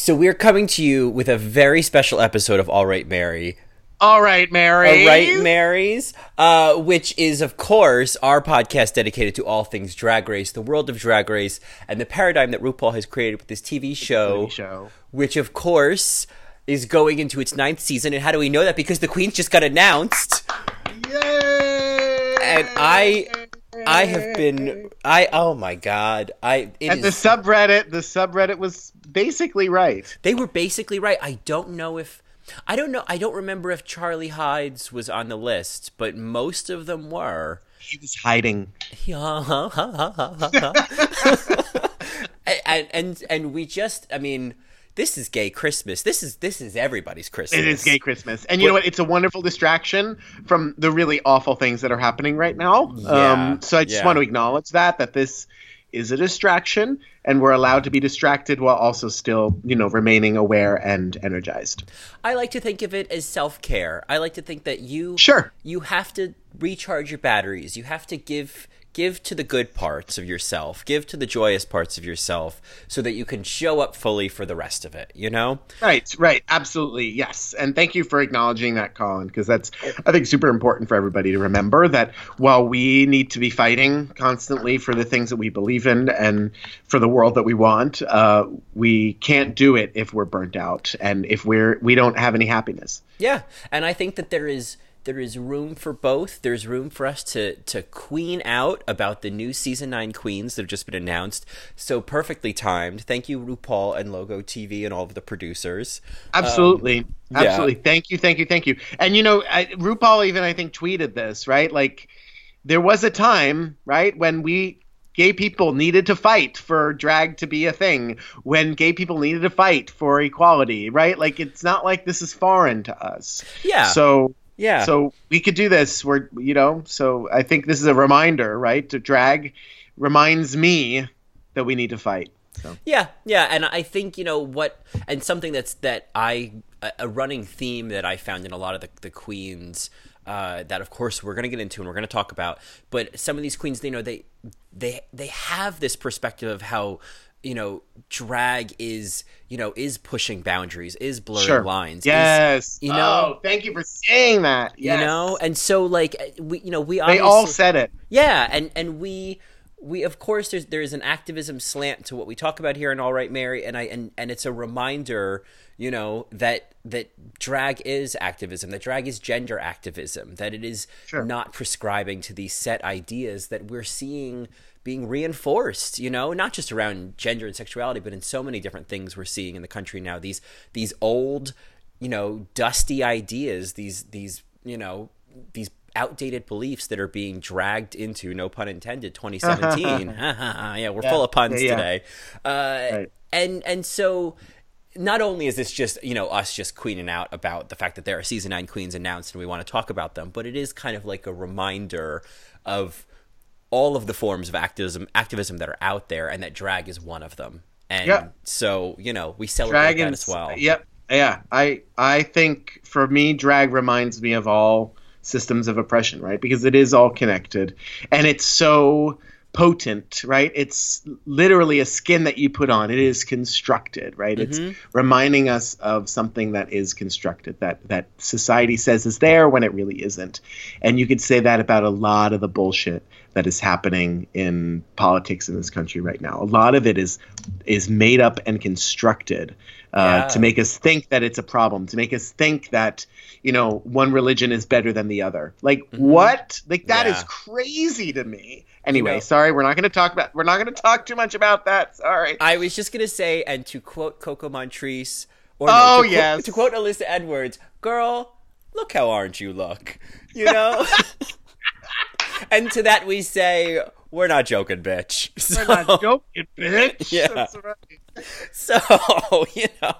So we're coming to you with a very special episode of All Right Mary. All right, Mary. All right, Marys, uh, which is, of course, our podcast dedicated to all things Drag Race, the world of Drag Race, and the paradigm that RuPaul has created with this TV show, TV show. which, of course, is going into its ninth season. And how do we know that? Because the Queens just got announced. Yay! And I, I have been, I, oh my god, I. It And the is- subreddit, the subreddit was basically right. They were basically right. I don't know if I don't know. I don't remember if Charlie Hides was on the list, but most of them were. He was hiding. and, and and we just, I mean, this is gay Christmas. This is this is everybody's Christmas. It is gay Christmas, and you know what? It's a wonderful distraction from the really awful things that are happening right now. Yeah, um, so I just yeah. want to acknowledge that that this is a distraction, and we're allowed to be distracted while also still, you know, remaining aware and energized. I like to think of it as self care. I like to think that you Sure. you have to recharge your batteries. You have to give give to the good parts of yourself. Give to the joyous parts of yourself so that you can show up fully for the rest of it, you know? Right, right, absolutely, yes. And thank you for acknowledging that, Colin, because that's, I think, super important for everybody to remember that while we need to be fighting constantly for the things that we believe in and for the world that we want, uh, we can't do it if we're burnt out and if we're we don't have any happiness. Yeah, and I think that there is there is room for both. There's room for us to to queen out about the new season nine queens that have just been announced. So perfectly timed. Thank you, RuPaul and Logo TV and all of the producers. Um, Absolutely. yeah. Absolutely. Thank you. Thank you. Thank you. And you know, I, RuPaul even I think tweeted this, right? Like there was a time, right, when we gay people needed to fight for drag to be a thing, when gay people needed to fight for equality, right? Like it's not like this is foreign to us. Yeah. So Yeah. so we could do this. We're you know, so I think this is a reminder, right? To drag reminds me that we need to fight. So Yeah, yeah, and I think you know what, and something that's that I a running theme that I found in a lot of the, the queens. Uh, that of course we're going to get into and we're going to talk about, but some of these queens, you know, they they they have this perspective of how you know drag is you know is pushing boundaries, is blurring sure. lines, is- Yes. you know- Oh, thank you for saying that. yes. you know, and so like we you know we They all said it. yeah, and and we we of course there's there's an activism slant to what we talk about here in All Right Mary, and I and and it's a reminder, you know, that that drag is activism, that drag is gender activism, that it is Sure. not prescribing to these set ideas that we're seeing being reinforced, you know, not just around gender and sexuality, but in so many different things we're seeing in the country now. These these old, you know, dusty ideas, these these, you know, these outdated beliefs that are being dragged into no pun intended 2017 yeah we're full of puns Yeah, yeah. today uh Right. and and so not only is this just you know us just queening out about the fact that there are season 9 queens announced and we want to talk about them but it is kind of like a reminder of all of the forms of activism activism that are out there and that drag is one of them and Yeah. so you know we celebrate that as well Yep. Yeah. I I think for me, drag reminds me of all systems of oppression, right? Because it is all connected, and it's so potent, right? It's literally a skin that you put on. It is constructed, right? It's mm-hmm. reminding us of something that is constructed that that society says is there when it really isn't. And you could say that about a lot of the bullshit that is happening in politics in this country right now. A lot of it is is made up and constructed uh, Yeah. to make us think that it's a problem, to make us think that you know one religion is better than the other. Like what? Like that is Yeah. crazy to me. Anyway, know- sorry, we're not going to talk about. We're not going to talk too much about that. Sorry. I was just gonna say, and to quote Coco Montrese, or Oh, to, quote- yes. to quote Alyssa Edwards, "Girl, look how orange you look," you know. and to that we say, "We're not joking, bitch." So, We're not joking, bitch. Yeah. That's right. so you know,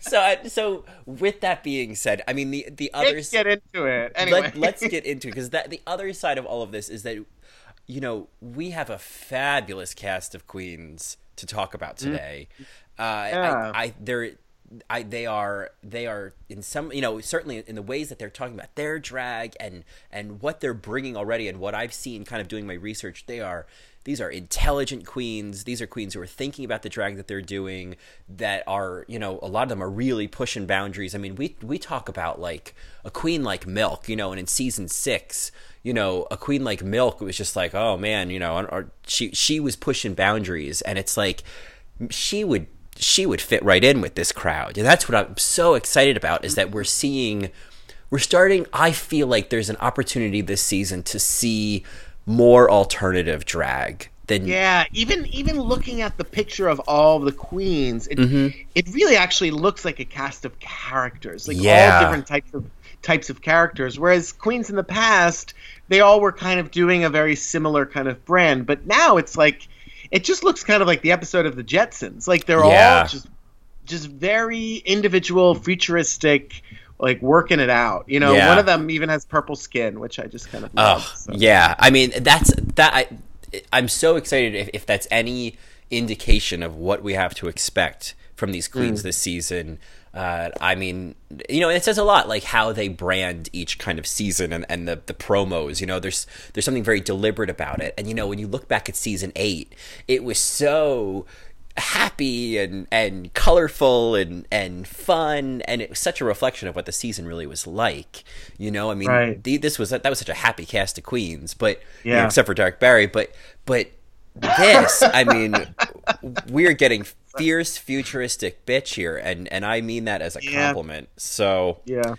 so so with that being said, I mean the the other Let's get into it. Anyway, let, let's get into because that the other side of all of this is that you know we have a fabulous cast of queens to talk about today. Uh, Yeah. I, I they're I they are they are in some you know certainly in the ways that they're talking about their drag and and what they're bringing already and what I've seen kind of doing my research they are these are intelligent queens. These are queens who are thinking about the drag that they're doing. That are you know a lot of them are really pushing boundaries. I mean, we we talk about like a queen like Milk, you know, and in season six, you know, a queen like Milk was just like, oh man, you know, she she was pushing boundaries, and it's like she would she would fit right in with this crowd. And that's what I'm so excited about is that we're seeing we're starting I feel like there's an opportunity this season to see more alternative drag than Yeah, even even looking at the picture of all the queens, it Mm-hmm. it really actually looks like a cast of characters, like Yeah. all different types of types of characters. Whereas queens in the past, they all were kind of doing a very similar kind of brand, but now it's like it just looks kind of like the episode of the Jetsons. Like they're Yeah. all just just very individual, futuristic, like working it out. You know, Yeah. one of them even has purple skin, which I just kind of love. Oh, so. yeah. I mean, that's that. I, I'm so excited if, if that's any indication of what we have to expect from these queens mm. this season. Uh, I mean, you know, it says a lot, like how they brand each kind of season and, and the, the promos. You know, there's there's something very deliberate about it. And you know, when you look back at season eight, it was so happy and and colorful and and fun and it was such a reflection of what the season really was like you know i mean Right. the, this was that was such a happy cast of queens but you know, except for Derrick Barry but but this i mean we're getting fierce futuristic bitch here and and i mean that as a Yeah. compliment so Yeah.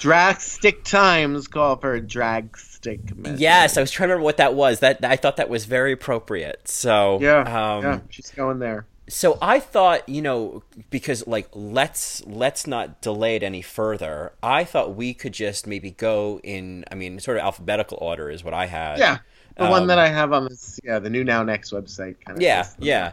Drastic times call for drag stick. method. yes i was trying to remember what that was that i thought that was very appropriate so Yeah. um yeah. She's going there. so I thought, you know, because like let's let's not delay it any further. I thought we could just maybe go in. I mean, sort of alphabetical order is what I had. Yeah. The one Um, that I have on this, yeah, the NewNowNext website kind of. Yeah, yeah.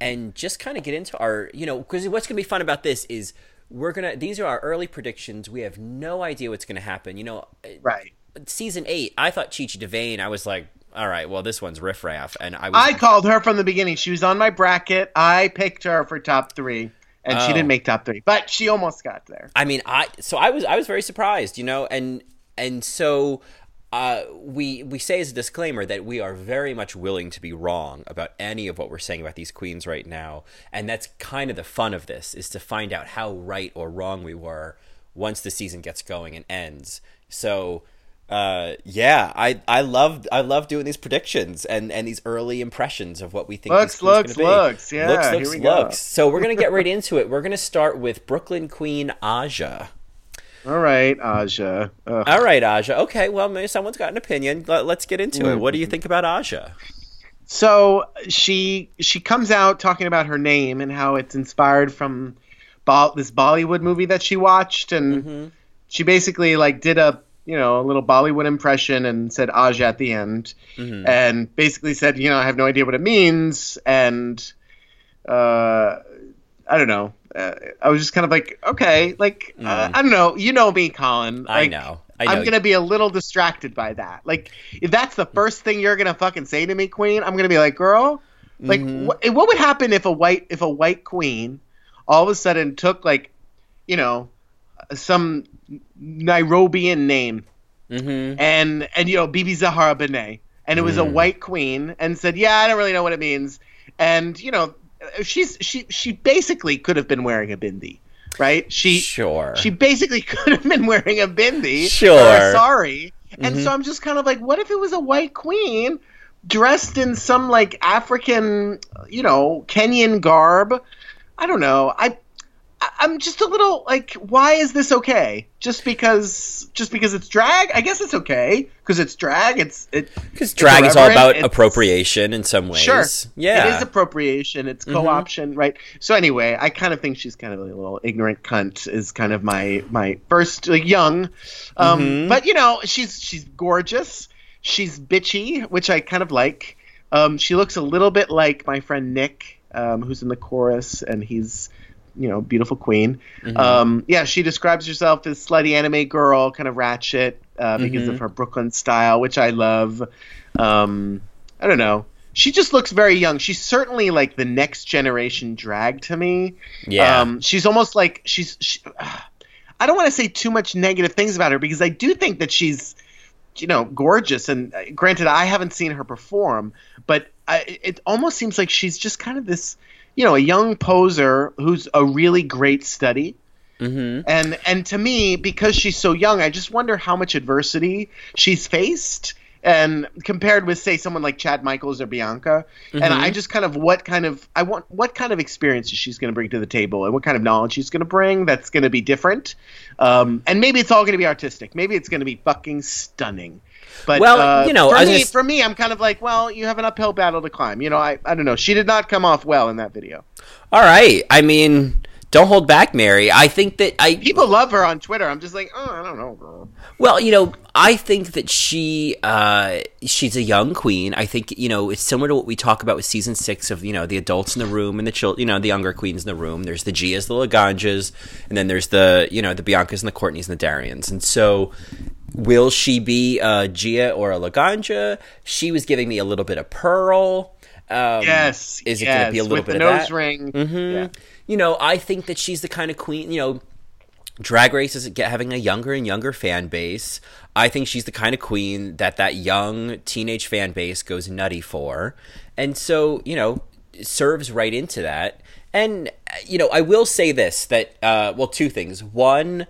and just kind of get into our, you know, because what's going to be fun about this is we're gonna. These are our early predictions. We have no idea what's going to happen. You know, Right. season eight. I thought Chi Chi DeVayne. I was like, all right, well, this one's riff raff, and I was. I called her from the beginning. She was on my bracket. I picked her for top three, and Oh. she didn't make top three, but she almost got there. I mean, I so I was I was very surprised, you know, and and so uh, we we say as a disclaimer that we are very much willing to be wrong about any of what we're saying about these queens right now, and that's kind of the fun of this is to find out how right or wrong we were once the season gets going and ends. So. Uh, yeah, I I love I love doing these predictions and and these early impressions of what we think. Looks, looks, looks. Yeah, looks, here looks, we go. looks. So we're gonna get right into it. We're gonna start with Brooklyn Queen Aja. All right, Aja. Ugh. All right, Aja. Okay, well, maybe someone's got an opinion. Let, us get into it. What do you think about Aja? So she she comes out talking about her name and how it's inspired from Bo- this Bollywood movie that she watched, and Mm-hmm. she basically like did a you know a little Bollywood impression and said Aja at the end, Mm-hmm. and basically said you know I have no idea what it means, and uh, I don't know. Uh, I was just kind of like, okay, like uh, I don't know. You know me, Colin. Mm. I Like, know. I know. I'm gonna be a little distracted by that. Like, if that's the first thing you're gonna fucking say to me, Queen, I'm gonna be like, girl, like, Mm-hmm. wh- what would happen if a white if a white queen all of a sudden took like, you know, some Nairobian name Mm-hmm. and and you know BeBe Zahara Benet, and it was a Mm. white queen, and said, yeah, I don't really know what it means, and you know, she's she she basically could have been wearing a bindi, right? She Sure. she basically could have been wearing a bindi. Sure. sorry. And Mhm. so I'm just kind of like, what if it was a white queen dressed in some like African, you know, Kenyan garb? I don't know. I- I'm just a little like, why is this okay? Just because, just because it's drag? I guess it's okay because it's drag. It's it. Because drag is all about it's- appropriation in some ways. Sure. Yeah. It is appropriation. It's Mhm. co-option, right? So anyway, I kind of think she's kind of a little ignorant cunt. Is kind of my my first like young, um, Mhm. but you know she's she's gorgeous. She's bitchy, which I kind of like. Um, she looks a little bit like my friend Nick, um, who's in the chorus, and he's you know beautiful queen. Mhm. Um, yeah, she describes herself as slutty anime girl, kind of ratchet uh, because Mhm. of her Brooklyn style, which I love. Um, I don't know. She just looks very young. She's certainly like the next generation drag to me. yeah. Um, she's almost like she's. She, I don't want to say too much negative things about her because I do think that she's, you know, gorgeous. And uh, granted, I haven't seen her perform, but I, it almost seems like she's just kind of this, you know, a young poser who's a really great study. Mm-hmm. And and to me, because she's so young, I just wonder how much adversity she's faced. And compared with, say, someone like Chad Michaels or Bianca, and Mhm. I just kind of what kind of I want what kind of experiences she's going to bring to the table, and what kind of knowledge she's going to bring that's going to be different. Um, and maybe it's all going to be artistic. Maybe it's going to be fucking stunning. But Well, uh, you know, for me, gonna for me, I'm kind of like, well, you have an uphill battle to climb. You know, I I don't know. She did not come off well in that video. All right. I mean, don't hold back, Mary. I think that I People love her on Twitter. I'm just like, oh, I don't know, girl. Well, you know, I think that she uh, she's a young queen. I think you know it's similar to what we talk about with season six of you know the adults in the room and the children, you know, the younger queens in the room. There's the Gias, the Laganjas, and then there's the you know the Biancas and the Courtneys and the Dariennes. And so, will she be a Gia or a Laganja? She was giving me a little bit of Pearl. Um, Yes. is it yes, going to be a little bit of nose that? ring? Mhm. Yeah. You know, I think that she's the kind of queen. You know, Drag Race is having a younger and younger fan base. I think she's the kind of queen that that young teenage fan base goes nutty for, and so you know, serves right into that. And uh, you know, I will say this: that uh, well, two things. One.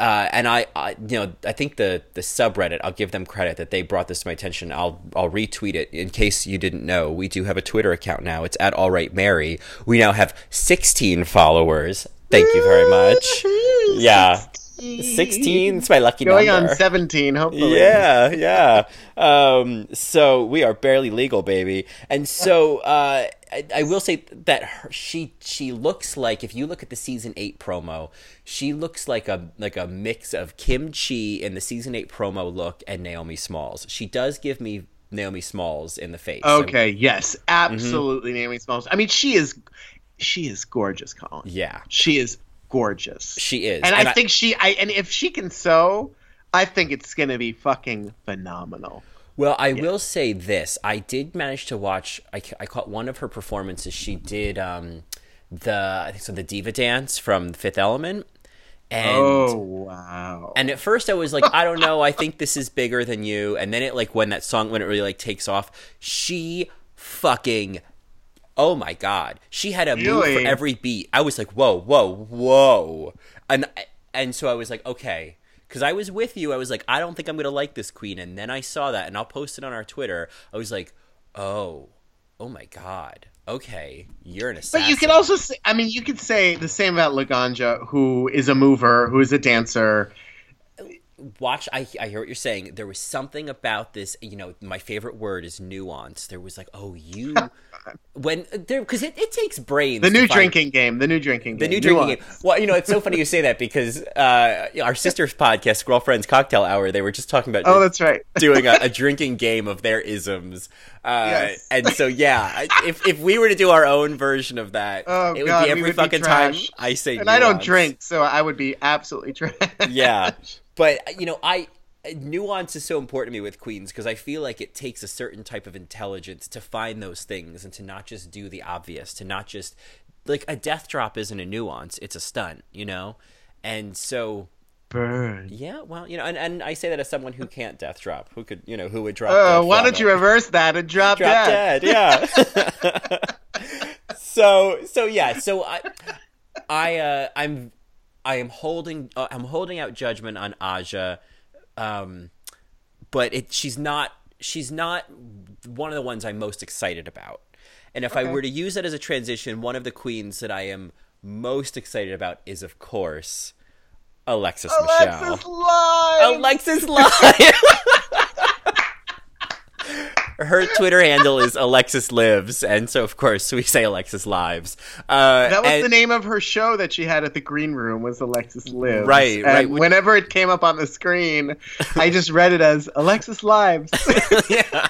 Uh, and I, I, you know, I think the the subreddit. I'll give them credit that they brought this to my attention. I'll I'll retweet it in case you didn't know. We do have a Twitter account now. It's at All Right Mary. We now have 16 followers. Thank you very much. Yeah, 16. It's my lucky number. Going number. on 17, hopefully. Yeah, yeah. Um, so we are barely legal, baby. And so uh, I, I will say that her, she she looks like if you look at the season eight promo, she looks like a like a mix of Kim Chi in the season eight promo look and Naomi Smalls. She does give me Naomi Smalls in the face. Okay, yes, Mm-hmm. absolutely Naomi Smalls. I mean, she is she is gorgeous, Colin. yeah, She is gorgeous. she is. and, I, think she I and if she can sew, I think it's going to be fucking phenomenal. Well, I will say this: I did manage to watch. I, I caught one of her performances. She did um, the I think so the diva dance from Fifth Element, and oh, wow. and at first I was like, I don't know. I think this is bigger than you. And then it like when that song when it really like takes off, she fucking. Oh my god, she had a move for every beat. I was like, whoa, whoa, whoa, and and so I was like, okay, because I was with you. I was like, I don't think I'm gonna like this queen. And then I saw that, and I'll post it on our Twitter. I was like, oh, oh my god, okay, you're an assassin. But you can also say, I mean, you could say the same about Laganja, who is a mover, who is a dancer. watch I, I hear what you're saying there was something about this you know my favorite word is nuance there was like oh you when there because it, it takes brains The new find- drinking game. The new drinking game. the new drinking Nuance. game well you know it's so funny you say that because uh, our sister's podcast girlfriends cocktail hour they were just talking about Oh, that's right. doing a, a drinking game of their isms uh, Yes. and so yeah if, if we were to do our own version of that Oh, it would God, be every would be fucking time i say And I don't drink, so I would be absolutely trash. yeah but you know i nuance is so important to me with queens because i feel like it takes a certain type of intelligence to find those things and to not just do the obvious to not just like a death drop isn't a nuance it's a stunt you know and so Burn. yeah well you know and, and i say that as someone who can't death drop who could you know who would drop Oh, why don't you reverse that and drop, drop dead? dead, yeah so so yeah so i i uh i'm i am holding uh, i'm holding out judgment on aja um but it she's not she's not one of the ones i'm most excited about and if i were to use that as a transition one of the queens that i am most excited about is of course alexis, michelle Alexis Live. Alexis Live. Her Twitter handle is Alexis Lives, and so of course we say Alexis Lives. Uh, That was and- the name of her show that she had at the Green Room was Alexis Lives. Right, and right. Whenever it came up on the screen, I just read it as Alexis Lives. yeah.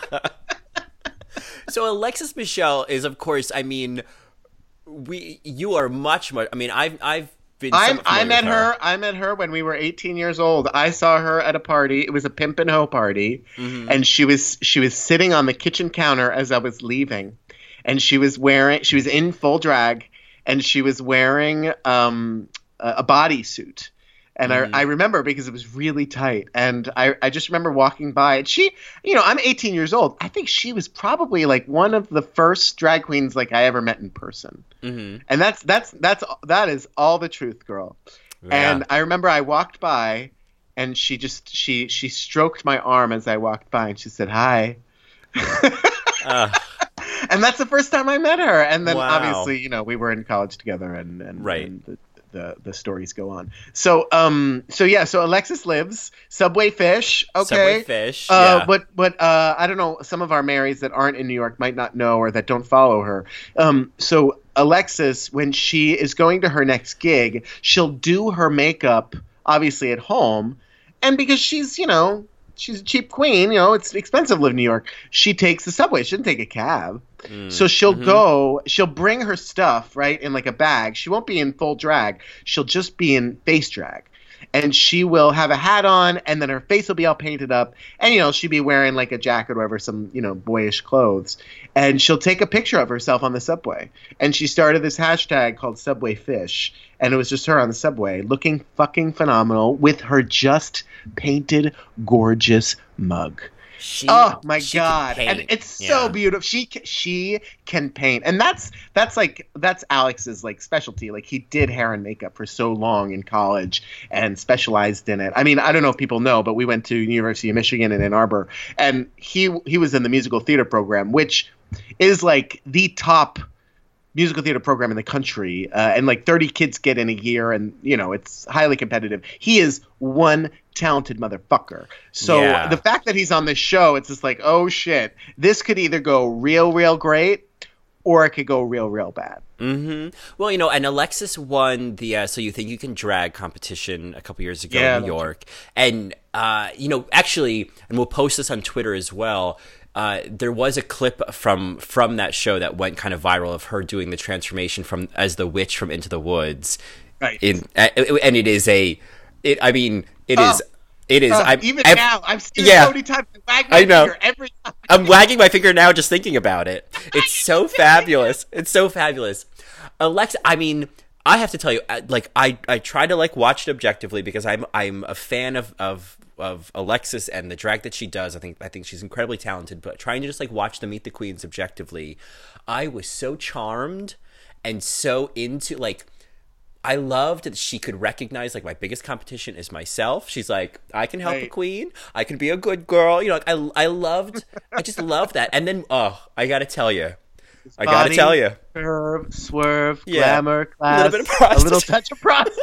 so Alexis Michelle is, of course, I mean, we you are much much. I mean, I've I've been. I met with her. I met her when we were 18 years old. I saw her at a party. It was a pimp and hoe party, Mhm. and she was she was sitting on the kitchen counter as I was leaving, and she was wearing she was in full drag, and she was wearing um a, a bodysuit. And I, I remember because it was really tight. And I, I just remember walking by. And she, you know, I'm 18 years old. I think she was probably like one of the first drag queens like I ever met in person. Mm-hmm. And that's that's that's that is all the truth, girl. Yeah. And I remember I walked by, and she just she she stroked my arm as I walked by, and she said hi. Uh, and that's the first time I met her. And then Wow. obviously, you know, we were in college together, and and, Right. and the, the the stories go on. So um so yeah, so Alexis lives Subway Fish. Okay. Subway fish. Uh, yeah. but but uh, I don't know. Some of our Marys that aren't in New York might not know or that don't follow her. Um, so Alexis, when she is going to her next gig, she'll do her makeup obviously at home, and because she's you know she's a cheap queen, you know it's expensive to live in New York. She takes the subway. She doesn't take a cab. Mm. So she'll Mhm. go, she'll bring her stuff, right, in like a bag. She won't be in full drag. She'll just be in face drag. And she will have a hat on, and then her face will be all painted up. And, you know, she'll be wearing like a jacket or whatever, some, you know, boyish clothes. And she'll take a picture of herself on the subway. And she started this hashtag called Subway Fish. And it was just her on the subway looking fucking phenomenal with her just painted, gorgeous mug. She, Oh my god! And it's so beautiful. She she can paint, and that's that's like that's Alex's like specialty. Like he did hair and makeup for so long in college and specialized in it. I mean, I don't know if people know, but we went to University of Michigan in Ann Arbor, and he he was in the musical theater program, which is like the top musical theater program in the country uh, and like 30 kids get in a year and you know it's highly competitive he is one talented motherfucker so Yeah. the fact that he's on this show it's just like oh shit this could either go real real great or it could go real real bad Mm-hmm. Well, you know, and Alexis won the uh, "So You Think You Can Drag" competition a couple years ago Yeah, in New York, and uh, you know, actually, and we'll post this on Twitter as well. Uh, there was a clip from from that show that went kind of viral of her doing the transformation from as the witch from Into the Woods. Right. In and it is a, it. I mean, it is. It is. I'm, even ev- now i've seen yeah. so many times I, I know. finger every time I'm wagging my finger now just thinking about it. It's so fabulous. It's so fabulous. Alexa, I mean, I have to tell you, like I I try to like watch it objectively because I'm I'm a fan of of of Alexis and the drag that she does. I think I think she's incredibly talented, but trying to just like watch the Meet the Queens objectively, I was so charmed and so into like I loved that she could recognize like my biggest competition is myself. She's like, I can help a queen. I can be a good girl. You know, like I I loved I just loved that. And then oh, I got to tell you. I got to Body, tell you. curve swerve Yeah. glamour class little bit of a little touch of prostitute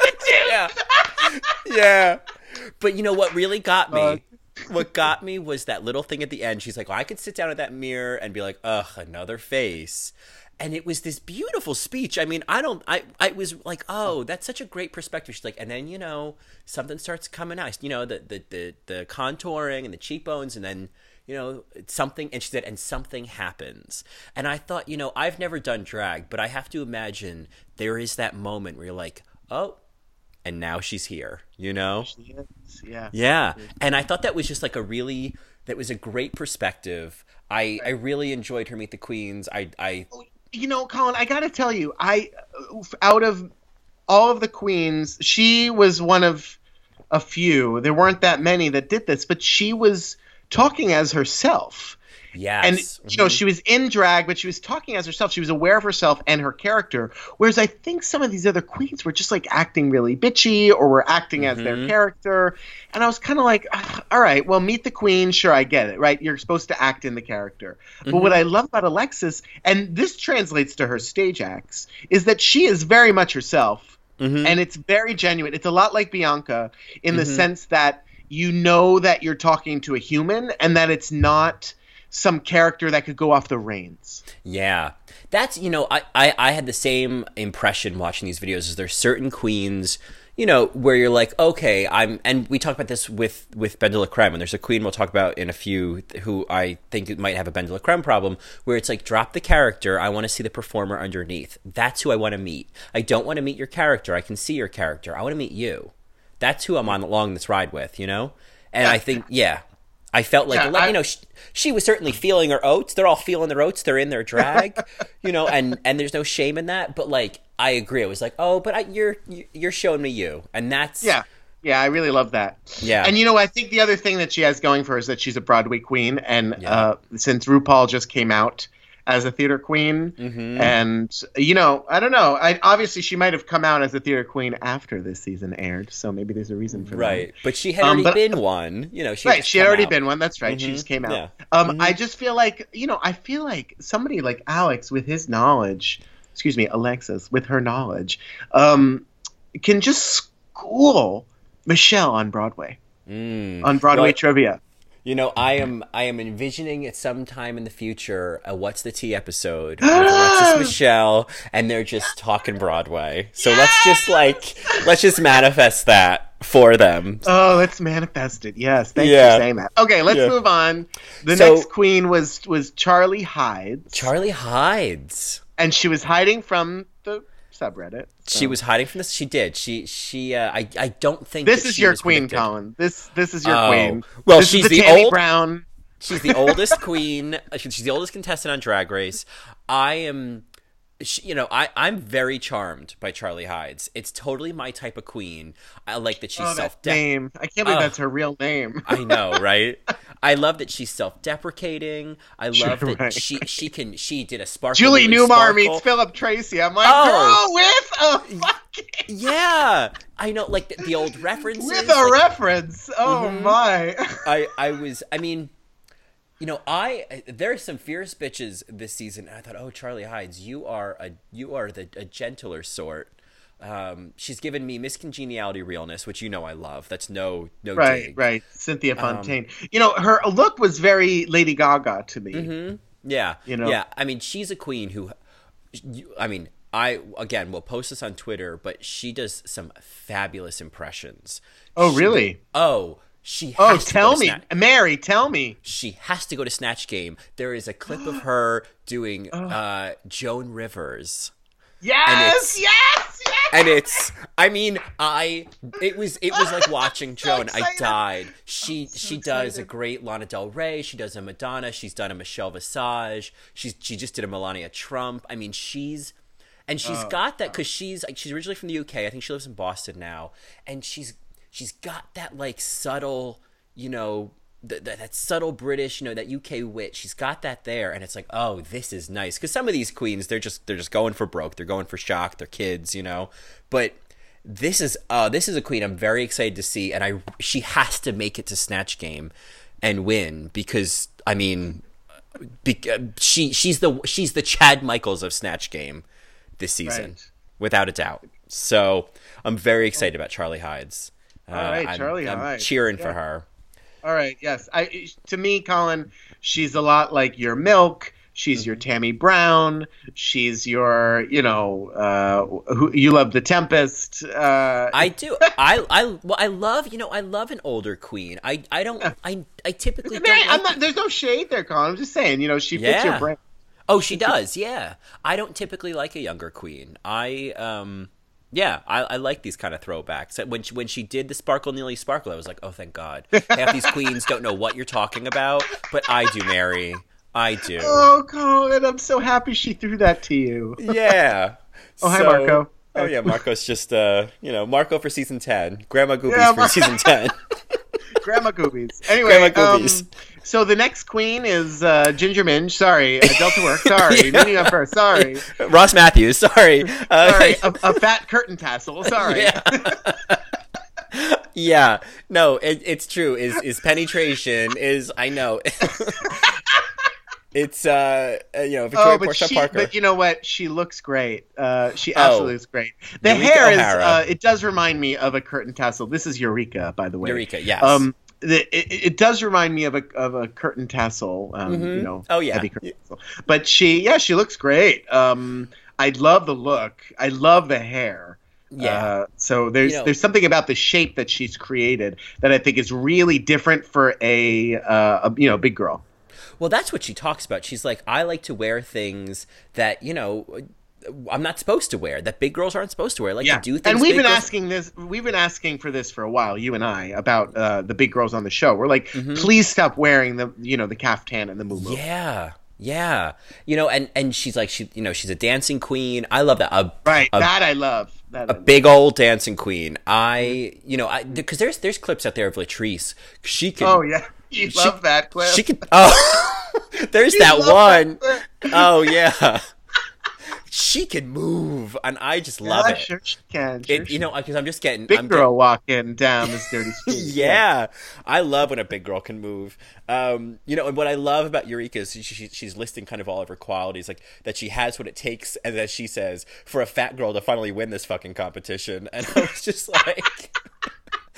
Yeah. yeah. But you know what really got me? Uh, what got me was that little thing at the end. She's like, well, I could sit down at that mirror and be like, ugh, another face. And it was this beautiful speech. I mean, I don't, I, I was like, oh, that's such a great perspective. She's like, and then, you know, something starts coming out, you know, the, the, the, the contouring and the cheekbones, and then, you know, something, and she said, and something happens. And I thought, you know, I've never done drag, but I have to imagine there is that moment where you're like, oh, and now she's here, you know? Yeah Yeah. And I thought that was just like a really that was a great perspective. I I really enjoyed her Meet the Queens. I I you know, Colin, I got to tell you, I out of all of the queens, she was one of a few. There weren't that many that did this, but she was talking as herself. Yes. And you know, she was in drag, but she was talking as herself. She was aware of herself and her character. Whereas I think some of these other queens were just like acting really bitchy or were acting as their Mhm. character. And I was kind of like, "Ah, all right, well, meet the queen. Sure, I get it, right? You're supposed to act in the character. But what I love about Alexis, and this translates to her stage acts, is that she is very much herself Mhm. and it's very genuine. It's a lot like Bianca in the sense that you know that you're talking to a human and that it's not some character that could go off the reins. Yeah. That's you know, I, I, I had the same impression watching these videos is there's certain queens, you know, where you're like, okay, I'm and we talked about this with with Ben de la Creme, and there's a queen we'll talk about in a few who I think might have a Ben de la Creme problem, where it's like drop the character, I want to see the performer underneath. That's who I want to meet. I don't want to meet your character. I can see your character. I want to meet you. That's who I'm on along this ride with, you know? And I think yeah. I felt like Yeah, I- you know she, she was certainly feeling her oats. They're all feeling their oats. They're in their drag, you know, and and there's no shame in that. But like, I agree. It was like, oh, but I, you're you're showing me you, and that's Yeah. Yeah, I really love that. Yeah. And you know, I think the other thing that she has going for her is that she's a Broadway queen, and Yeah. uh, since RuPaul just came out as a theater queen, Mhm. and you know, I don't know. I obviously she might have come out as a theater queen after this season aired, so maybe there's a reason for that. Right, but she had Um, already but- been one. You know, she. Right, she had already out. been one. That's right. She Mhm. just came out. Yeah. Um, Mhm. I just feel like you know, I feel like somebody like Alex with his knowledge, excuse me, Alexis with her knowledge, um, can just school Michelle on Broadway Mm. on Broadway Well, trivia. You know, I am I am envisioning at some time in the future a What's the Tea episode with Alexis Michelle, and they're just talking Broadway. So let's just like let's just manifest that for them. Oh, let's manifest it. Yes, thanks Yeah. for saying that. Okay, let's Yeah. move on. The So- next queen was was Charlie Hides, Charlie hides. and she was hiding from subreddit. so- She was hiding from this. She did. She she. Uh, I I don't think This is your queen, predicted. Colin. This this is your Oh. queen. Well, This is she's the, the old- Brown. She's the oldest queen. She's the oldest contestant on Drag Race. I am, she, you know, I I'm very charmed by Charlie Hides. It's totally my type of queen. I like that she's Oh, self. name. I can't believe that's her real name. I know, right? I love that she's self-deprecating. I love that right. she she can she did a sparkle. Julie Newmar sparkle. meets Philip Treacy. I'm like, Oh. girl, with a fucking Yeah, I know, like the, the old references. with a like, reference. Oh Mhm. my. I I was I mean, you know, I there are some fierce bitches this season. I thought, oh, Charlie Hides, you are a you are the a gentler sort. Um, she's given me miscongeniality realness, which you know I love. That's no no right, dig. right. Cynthia Um, Fontaine. you know, her look was very Lady Gaga to me. hmm Yeah, You know? yeah. I mean, she's a queen who, I mean, I again will post this on Twitter, but she does some fabulous impressions. Oh, She- really? Oh, she. Oh, has to go tell to me, Snatch- Mary, tell me. she has to go to Snatch Game. There is a clip of her doing uh, Joan Rivers. Yes, yes, yes. and it's i mean i it was it was like watching so joan. I died. She so she does a great lana del rey. She does a madonna. She's done a michelle visage. She's she just did a melania trump. I mean she's and she's Oh, got that because she's like she's originally from the uk i think she lives in boston now. And she's she's got that like subtle you know th- th- that subtle British, you know, that UK wit. She's got that there, and it's like, oh, this is nice. Because some of these queens, they're just they're just going for broke. They're going for shock. They're kids, you know. But this is uh this is a queen I'm very excited to see, and I she has to make it to Snatch Game and win because I mean, be, uh, she she's the she's the Chad Michaels of Snatch Game this season, Right. without a doubt. So I'm very excited about Charlie Hides. Uh, All right, I'm- Charlie I'm cheering for her. All right, yes. I to me, Colin, she's a lot like your Milk. She's your Mm-hmm. Tammy Brown. She's your, you know, uh, who you love the Tempest. Uh, I do. I I well, I love you know I love an older queen. I I don't I I typically Man, like not, there's no shade there, Colin. I'm just saying, you know, she fits Yeah. your brain. Oh, she does. Yeah. I don't typically like a younger queen. I um yeah, I, I like these kind of throwbacks. When she, when she did the Sparkle Nearly Sparkle, I was like, oh, thank God. Half these queens don't know what you're talking about, but I do, Mary. I do. Oh, Colin, I'm so happy she threw that to you. Yeah. Oh, hi, Marco. Oh yeah, Marco's just uh, you know, Marco for season ten, Grandma Goobies Yeah, for Mar- season ten. Grandma Goobies. Anyway, Grandma Goobies. Um, so the next queen is uh, Ginger Minge. Sorry, uh, Delta Work. Sorry, Yeah. meeting up first. Sorry, Ross Mathews, sorry. Uh, sorry. A, a fat curtain tassel. Sorry. Yeah. yeah. No, it, it's true. Is is penetration is I know. It's uh, uh, you know Victoria Oh, but Portia she, Parker. but you know what? She looks great. Uh, she Oh. absolutely looks great. The Eureka hair is. Uh, it does remind me of a curtain tassel. This is Eureka, by the way. Eureka, yes. Um, the, it, it does remind me of a of a curtain tassel. Um, Mhm. you know. Oh, yeah. Heavy curtain tassel. But she, yeah, she looks great. Um, I love the look. I love the hair. Yeah. Uh, so there's You know- there's something about the shape that she's created that I think is really different for a, uh, a you know big girl. Well, that's what she talks about. She's like, I like to wear things that you know. I'm not supposed to wear that big girls aren't supposed to wear. I like to do things. and we've been girls- asking this. We've been asking for this for a while. You and I about uh, the big girls on the show. We're like, Mhm. please stop wearing the you know the caftan and the moo Yeah, yeah. You know, and and she's like she, you know, she's a dancing queen. I love that. A, Right, a that I love. That a big old dancing queen. I, you know, I because there's there's clips out there of Latrice. She can. Oh yeah, you she- love that clip. She could. Oh, there's You that one. that. Oh yeah. she can move, and I just love Yeah, it. Sure she can. Sure It, you know, because I'm just getting big I'm girl walking down this dirty street. yeah, I love when a big girl can move. Um, you know, and what I love about Eureka is she, she, she's listing kind of all of her qualities, like that she has what it takes, and as she says, for a fat girl to finally win this fucking competition. And I was just like.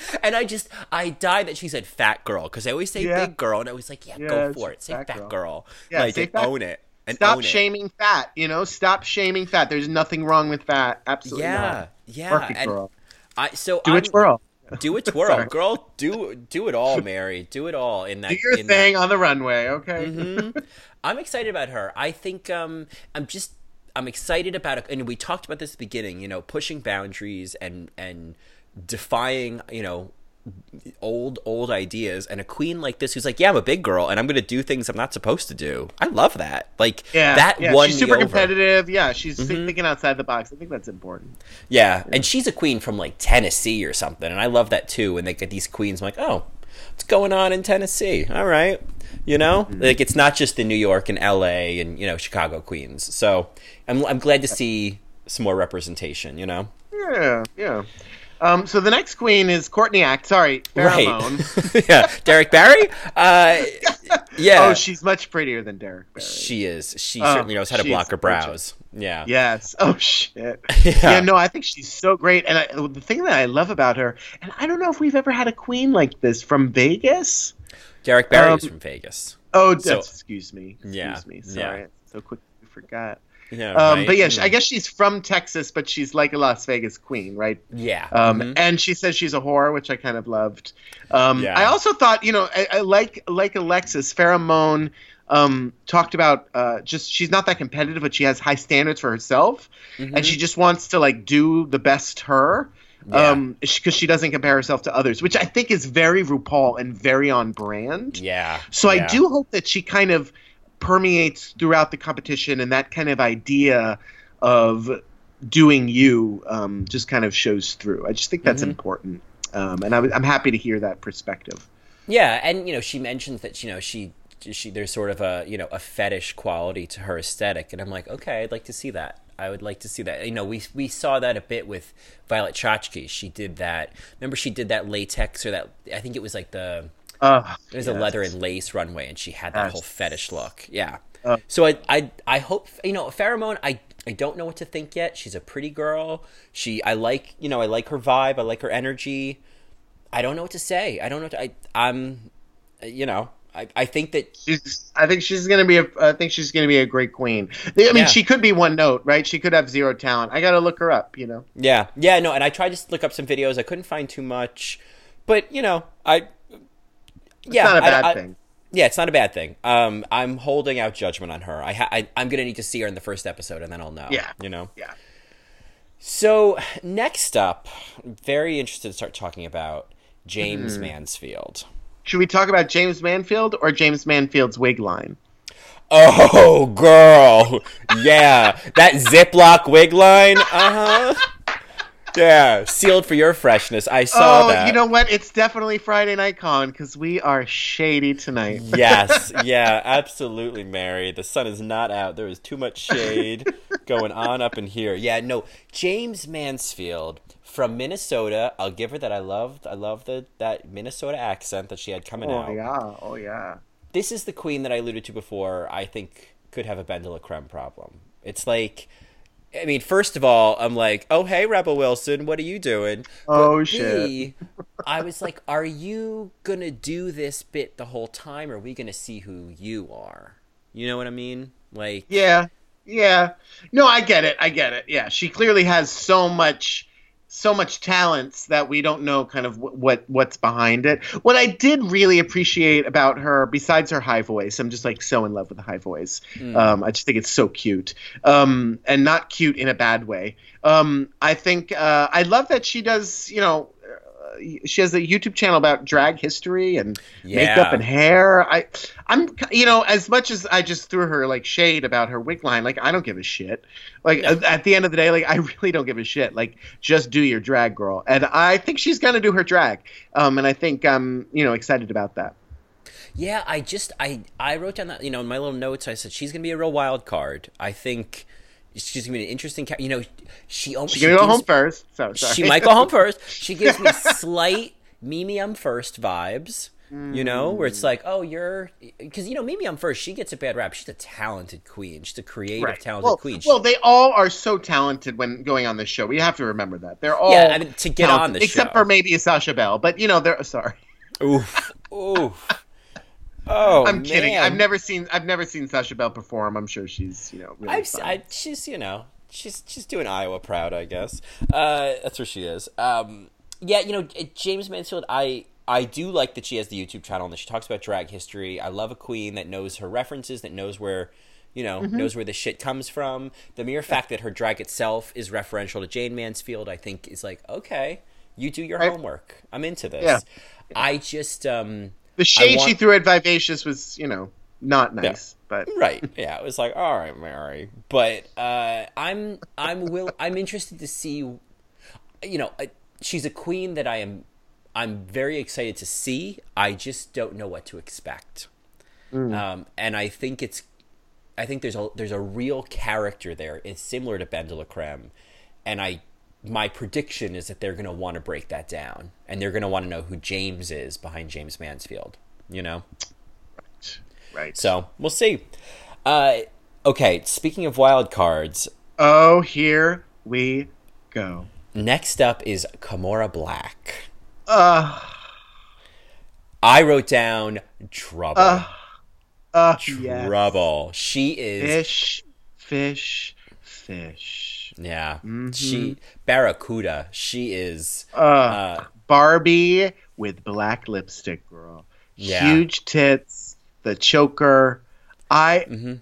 And I just I died that she said fat girl because I always say Yeah. big girl and I was like yeah, Yeah, go for it say fat girl. girl, Yeah, like say fat- own it and Stop own it. shaming fat. You know, stop shaming fat. There's nothing wrong with fat. Absolutely yeah not. yeah and girl. I so Do I'm, a twirl. do a twirl girl do do it all Mary do it all in that Do your in that- thing on the runway, okay? Mhm. I'm excited about her. I think um, I'm just I'm excited about it, and we talked about this at the beginning. You know, pushing boundaries and and defying you know old old ideas and a queen like this who's like yeah i'm a big girl and i'm gonna do things i'm not supposed to do i love that like Yeah, that yeah. she's super competitive. Yeah, she's Mhm. thinking outside the box. I think that's important. Yeah, and she's a queen from like Tennessee or something, and I love that too. When they get these queens, I'm like, oh, what's going on in Tennessee? All right, you know, like it's not just the New York and L.A. and you know Chicago queens. So I'm I'm glad to see some more representation. You know, Yeah, yeah. Um, so the next queen is Courtney Act. Sorry, Farrah Moan. right? yeah, Derrick Barry. Uh, yeah, Oh, she's much prettier than Derrick Barry. she is. She Oh, certainly knows how to block her brows. Yeah, Yes. Oh shit. yeah. Yeah. No, I think she's so great, and I, the thing that I love about her, and I don't know if we've ever had a queen like this from Vegas. Derrick Barry is Um, from Vegas. Oh, So- excuse me. Excuse Yeah, me. yeah. Sorry, so quickly forgot. Yeah, Um, right? but yeah, she, I Mm. guess she's from Texas, but she's like a Las Vegas queen, right? yeah. Um, Mhm. And she says she's a whore, which I kind of loved. Um, Yeah. I also thought, you know, I, I like like Alexis Farrah Moan um, talked about uh, just she's not that competitive, but she has high standards for herself, Mhm. and she just wants to like do the best her. Yeah. Um, because she doesn't compare herself to others, which I think is very RuPaul and very on brand. yeah. So yeah. I do hope that she kind of permeates throughout the competition, and that kind of idea of doing you um, just kind of shows through. I just think that's Mhm. important, um, and I was, I'm happy to hear that perspective. Yeah, and you know, she mentions that you know she she there's sort of a you know a fetish quality to her aesthetic, and I'm like, okay, I'd like to see that. I would like to see that. You know, we we saw that a bit with Violet Chachki. She did that. Remember, she did that latex or that. I think it was like the Uh, it was a leather and lace runway, and she had that Yes. whole fetish look. Yeah. Uh. so I, I I hope you know Farrah Moan. I I don't know what to think yet. She's a pretty girl. She I like you know I like her vibe. I like her energy. I don't know what to say. I don't know. To, I I'm you know I I think that she's, I think she's gonna be a. I think she's gonna be a great queen. I mean, Yeah. she could be one note, right? She could have zero talent. I gotta look her up. You know. yeah yeah no. And I tried to look up some videos. I couldn't find too much, but you know I. It's Yeah, not a I- bad I- thing. Yeah, it's not a bad thing. Um, I'm holding out judgment on her. I, ha- I I'm gonna need to see her in the first episode, and then I'll know. Yeah. you know. Yeah. So next up, I'm very interested to start talking about Jaymes Hmm. Mansfield. Should we talk about Jaymes Mansfield or Jaymes Mansfield's wig line? Oh, girl, yeah, that Ziploc wig line. Uh huh. Yeah, sealed for your freshness. I saw oh, that. you know what? It's definitely Friday Night Con because we are shady tonight. yes, yeah, absolutely, Mary. The sun is not out. There is too much shade going on up in here. Yeah, no, Jaymes Mansfield from Minnesota. I'll give her that. I loved, I love the that Minnesota accent that she had coming Oh out. Oh yeah, oh yeah. This is the queen that I alluded to before. I think could have a Ben de la Creme problem. It's like. I mean, first of all, I'm like, oh, hey, Rebel Wilson, what are you doing? Oh, But shit. B, I was like, are you going to do this bit the whole time, or are we going to see who you are? You know what I mean? Like, Yeah, yeah. No, I get it. I get it. Yeah, she clearly has so much, so much talents that we don't know kind of wh- what what's behind it. What I did really appreciate about her, besides her high voice, I'm just like so in love with the high voice. Mm. Um, I just think it's so cute, um, and not cute in a bad way. Um, I think uh, I love that she does. You know. She has a YouTube channel about drag history and Yeah. makeup and hair. I I'm you know as much as I just threw her like shade about her wig line, like I don't give a shit. Like at- at the end of the day, like I really don't give a shit. Like just do your drag, girl. And I think she's gonna do her drag. Um, and I think I'm you know excited about that. Yeah, I just I I wrote down that you know in my little notes I said she's gonna be a real wild card. I think she's gonna be an interesting. Ca- you know, she almost She's gonna go gives- home first. So sorry. She might go home first. She gives me slight Mimi Imfurst vibes. You know, where it's mm. like, oh, you're because you know Mimi Imfurst. She gets a bad rap. She's a talented queen. She's a creative, Right. talented well, queen. She- well, they all are so talented when going on this show. We have to remember that they're all Yeah, I mean, to get on talented, the except show. for maybe Sasha Belle. But you know, they're sorry. oof, oof. Oh, I'm kidding. man. I've never seen I've never seen Sasha Belle perform. I'm sure she's you know really I've, fine. I, she's you know she's she's doing Iowa proud, I guess. Uh, that's where she is. Um, yeah, you know Jaymes Mansfield. I I do like that she has the YouTube channel and that she talks about drag history. I love a queen that knows her references, that knows where. You know, Mm-hmm. knows where the shit comes from. The mere fact that her drag itself is referential to Jayne Mansfield, I think, is like, okay, you do your Right. homework. I'm into this. Yeah. I just, um, the shade want- she threw at Vivacious was you know not nice, but right yeah it was like all right mary but uh i'm i'm will i'm interested to see you know uh, she's a queen that i am i'm very excited to see i just don't know what to expect. Um and i think it's i think there's a there's a real character there it's similar to ben de la creme and i my prediction is that they're going to want to break that down and they're going to want to know who james is behind jaymes mansfield you know right. right. so we'll see. Uh, okay, speaking of wild cards, oh, here we go. next up is Kimora Blac. Uh, I wrote down trouble. uh, uh, yes. trouble. She is. Fish, fish, fish. Yeah. Mm-hmm. She Barracuda. She is. Uh, Uh, Barbie with black lipstick, girl. Yeah. Huge tits, the choker. I, Mhm.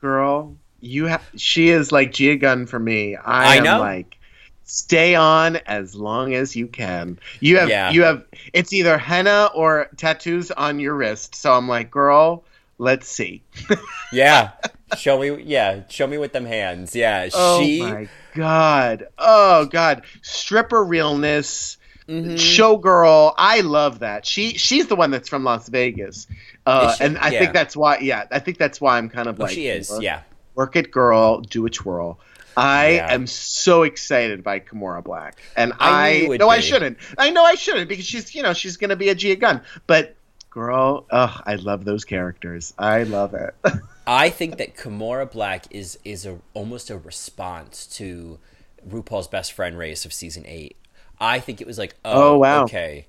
girl, you have. She is like Gia Gunn for me. I, I am know. like, stay on as long as you can. You have, Yeah. you have. It's either henna or tattoos on your wrist. So I'm like, girl, let's see. Yeah. Show me. Yeah. Show me with them hands. Yeah. Oh she. my god. Oh god. Stripper realness. Mhm. Showgirl. I love that. She she's the one that's from Las Vegas. Uh, she? and I Yeah. think that's why yeah, I think that's why I'm kind of Oh, like she is. work, Yeah. work it girl, do a twirl. I Yeah. am so excited by Kimora Blac. And I I, knew you would no I shouldn't. I know I shouldn't because she's you know, she's gonna be a Gia Gunn. But girl, ugh, I love those characters. I love it. I think that Kimora Blac is is a almost a response to RuPaul's Best Friend race of season eight. I think it was like, oh, Oh, wow. okay,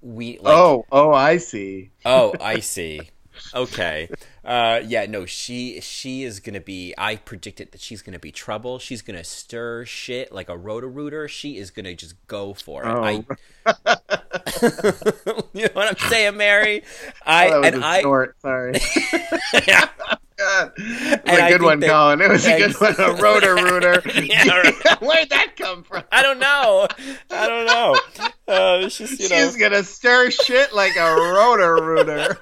we like, oh, oh I see. oh, I see. Okay, uh, yeah, no, she she is gonna be. I predicted that she's gonna be trouble. She's gonna stir shit like a roto rooter. She is gonna just go for it. Oh. I, you know what I'm saying, Mary? I Oh, and a I. snort, sorry. Yeah. God. It was And a good one, that- Colin. It was a good one. A rotor rooter. Yeah. Where'd that come from? I don't know. I don't know. Uh, just you know. She's gonna stir shit like a rotor rooter.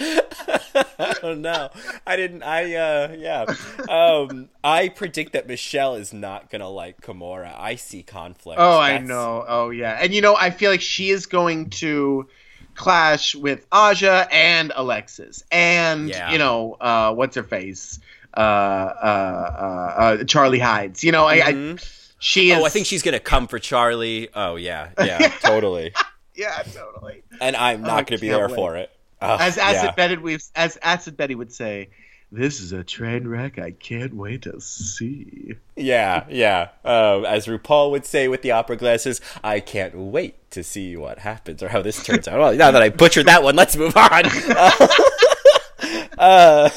I don't know. I didn't. I uh, yeah. Um, I predict that Michelle is not gonna like Kimora. I see conflict. Oh, I know. Oh, yeah. And you know, I feel like she is going to clash with Aja and Alexis, and Yeah. you know, uh, what's her face, uh, uh, uh, uh, Charlie Hides. You know, I, I Mhm. she is. Oh, I think she's gonna come for Charlie. Oh yeah, yeah, totally. Yeah, totally. And I'm Oh, not gonna be there wait. for it. Ugh, As Acid yeah. Betty we as Acid Betty would say, "This is a train wreck I can't wait to see." Yeah, yeah. Um, as RuPaul would say with the opera glasses, I can't wait to see what happens or how this turns out. Well, now that I butchered that one, let's move on. Uh,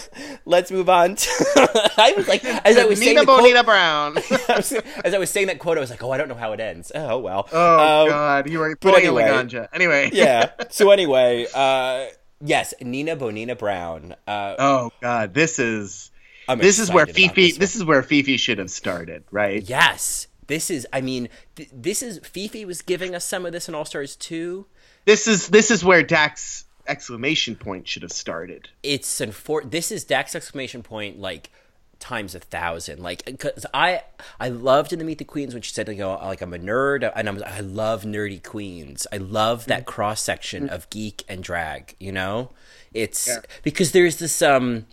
let's move on. To, I was like, as I was saying, Nina quote, Bonita Brown. as I was saying that quote, I was like, oh, I don't know how it ends. Oh well. oh Um, God, you were but pulling anyway. a. Anyway. yeah. So anyway, uh, yes, Nina Bonina Brown. Uh, Oh God, this is I'm this is where Phi Phi. This, This, is where Phi Phi should have started, right? yes, this is I mean th- this is Phi Phi was giving us some of this in All Stars 2. This is this is where Dax exclamation point should have started. It's an for this is Dax exclamation point like times a thousand like because i i loved in the meet the queens when she said like, oh, like i'm a nerd and i'm i love nerdy queens i love that Mm-hmm. cross section of geek and drag you know it's Yeah. because there's this um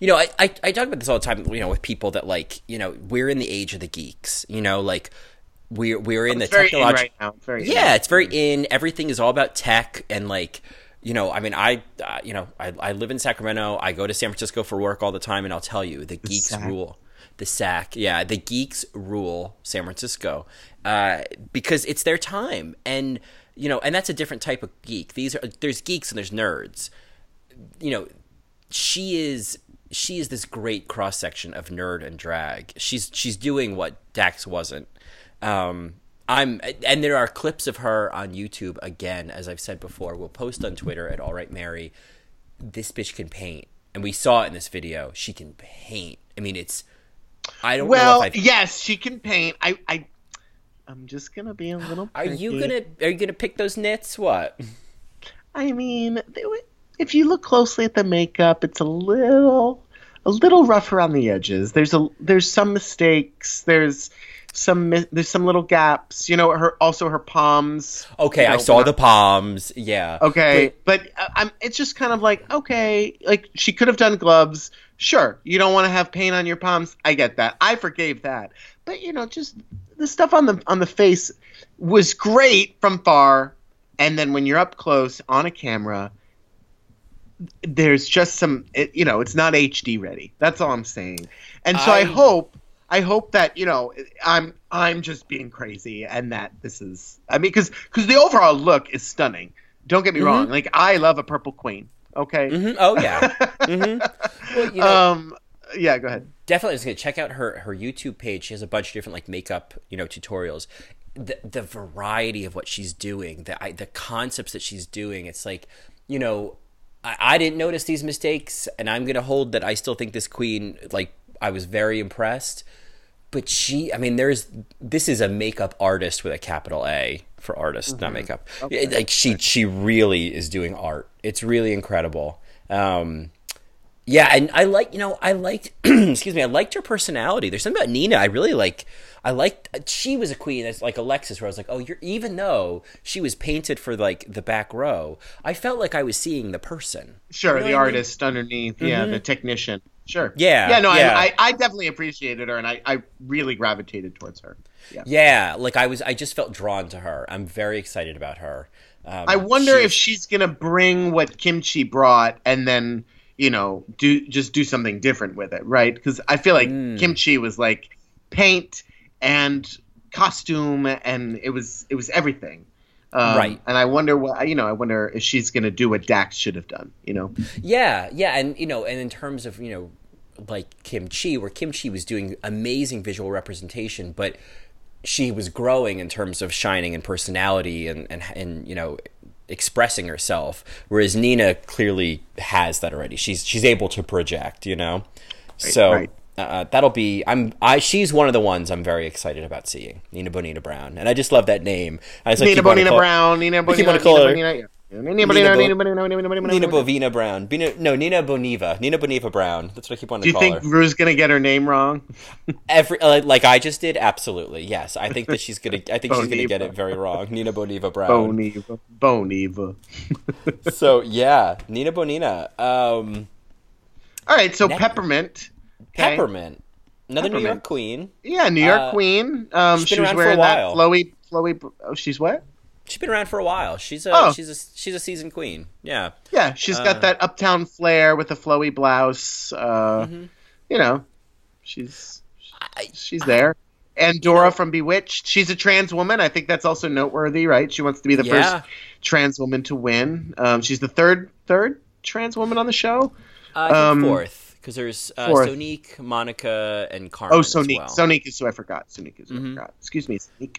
you know I, I i talk about this all the time you know with people that like you know we're in the age of the geeks you know like we're we're in the technological right now. It's yeah in. it's very in everything is all about tech and like you know i mean i uh, you know I, I live in sacramento i go to san francisco for work all the time and i'll tell you the, geeks sack. rule the sack yeah the geeks rule san francisco uh, because it's their time and you know and that's a different type of geek these are there's geeks and there's nerds you know she is she is this great cross section of nerd and drag. She's she's doing what Dax wasn't. Um, I'm and there are clips of her on YouTube again, as I've said before. We'll post on Twitter at All Right Mary. This bitch can paint, and we saw it in this video. She can paint. I mean, it's. I don't Well, know if yes, she can paint. I, I, I'm just gonna be a little. Are you gonna Are you gonna pick those nits? What? I mean, they, if you look closely at the makeup, it's a little, a little rough around the edges. There's a, there's some mistakes. There's some, there's some little gaps. You know, her also her palms. Okay, you I saw not- the palms. Yeah. Okay, but uh, I'm. It's just kind of like okay, like she could have done gloves. Sure, you don't want to have paint on your palms. I get that. I forgave that. But you know, just the stuff on the on the face was great from far, and then when you're up close on a camera, there's just some. It, you know, it's not HD ready. That's all I'm saying. And so I, I- hope. I hope that you know I'm I'm just being crazy and that this is I mean because because the overall look is stunning. Don't get me Mm-hmm. wrong. Like I love a purple queen. Okay. hmm Oh yeah. hmm Well, you know, um. Yeah. Go ahead. definitely just gonna check out her her YouTube page. She has a bunch of different like makeup you know tutorials. The the variety of what she's doing, the I, the concepts that she's doing. It's like you know, I, I didn't notice these mistakes, and I'm gonna hold that I still think this queen like I was very impressed. But she, I mean, there's this is a makeup artist with a capital A for artist, not makeup. Like she she really is doing art. It's really incredible. Um, yeah, and I like you know I liked excuse me I liked her personality. There's something about Nina I really like. I liked she was a queen that's like Alexis where I was like oh you're even though she was painted for like the back row I felt like I was seeing the person. Sure. You know the what I mean? artist underneath. Yeah. The technician. Sure. Yeah, Yeah. No. yeah. I, I I definitely appreciated her and I I really gravitated towards her. Yeah. Yeah, like I was I just felt drawn to her. I'm very excited about her. Um, I wonder she's- if she's gonna bring what Kim Chi brought and then you know do just do something different with it, right? Because I feel like Mm. Kim Chi was like paint and costume and it was it was everything. Um, Right. And I wonder what you know. I wonder if she's gonna do what Dax should have done. You know. Yeah, yeah, and you know, and in terms of you know, like Kim Chi, where Kim Chi was doing amazing visual representation, but she was growing in terms of shining and personality and and and you know expressing herself whereas Nina clearly has that already she's she's able to project you know so right. Uh, that'll be I'm I she's one of the ones I'm very excited about seeing Nina Bonita Brown and I just love that name I just like Nina to Bonina call- Brown. Nina wanting to call Nina Bonina. yeah. Nina. Bo- Nina. Nina. Nina Bovina Brown Bina, no Nina Boniva Nina Boniva Brown that's what I keep wanting Do you to think her Ru's gonna get her name wrong? Every uh, like I just did, absolutely yes. I think that she's gonna. I think she's gonna get it very wrong. Nina Boniva Brown. Boniva. Boniva. So yeah, Nina Bonina. Um, All right. So Ne- peppermint. Okay? Peppermint, another New York queen. Yeah, New York Uh, Queen. Um, she's she been was around for a wearing that flowy, flowy. Oh, she's what? She's been around for a while. She's a Oh. she's a she's a seasoned queen. Yeah. Yeah, she's Uh, got that uptown flair with a flowy blouse. Uh, Mhm. You know, she's I, she's there. Endora from Bewitched. She's a trans woman. I think that's also noteworthy, right? She wants to be the Yeah. first trans woman to win. Um, she's the third third trans woman on the show. uh, Um, fourth because there's uh, fourth. Sonique, Monica, and Carmen. Oh, Sonique. well. Sonique is who I forgot. Sonique is who Mhm. I forgot. Excuse me, Sonique.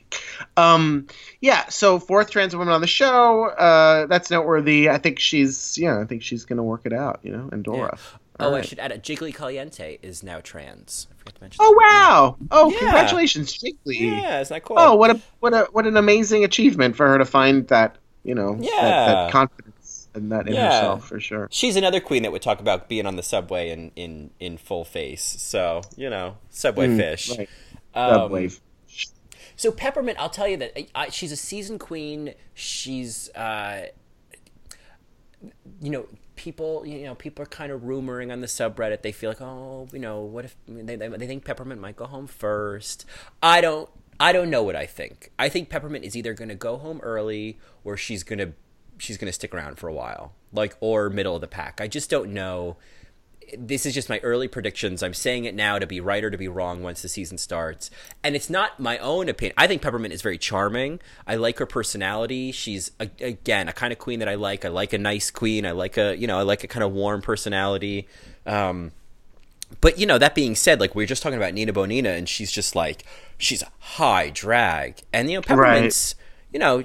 Um, yeah. So fourth trans woman on the show. Uh, that's noteworthy. I think she's. Yeah, I think she's gonna work it out. You know, and Dora. Oh, All I should add it. Jiggly Caliente is now trans. I forgot to mention. Oh that. wow! Oh, Yeah. congratulations, Jiggly. Yeah, isn't that cool? Oh, what a what a what an amazing achievement for her to find that you know that, Yeah. that confidence and that in Yeah. herself for sure. She's another queen that would talk about being on the subway in in in full face. So you know, subway fish. Mm, Right. Um, Subway. So Peppermint, I'll tell you that I, I, she's a seasoned queen. She's, uh, you know, people, you know, people are kind of rumoring on the subreddit. They feel like, oh, you know, what if they, they, they think Peppermint might go home first? I don't. I don't know what I think. I think Peppermint is either going to go home early or she's going to she's going to stick around for a while, like or middle of the pack. I just don't know this is just my early predictions. I'm saying it now to be right or to be wrong once the season starts. And it's not my own opinion. I think Peppermint is very charming. I like her personality. She's a, again a kind of queen that I like. I like a nice queen. I like a you know I like a kind of warm personality. Um, but you know that being said, like we were just talking about Nina Bonina, and she's just like she's a high drag, and you know Peppermint's you know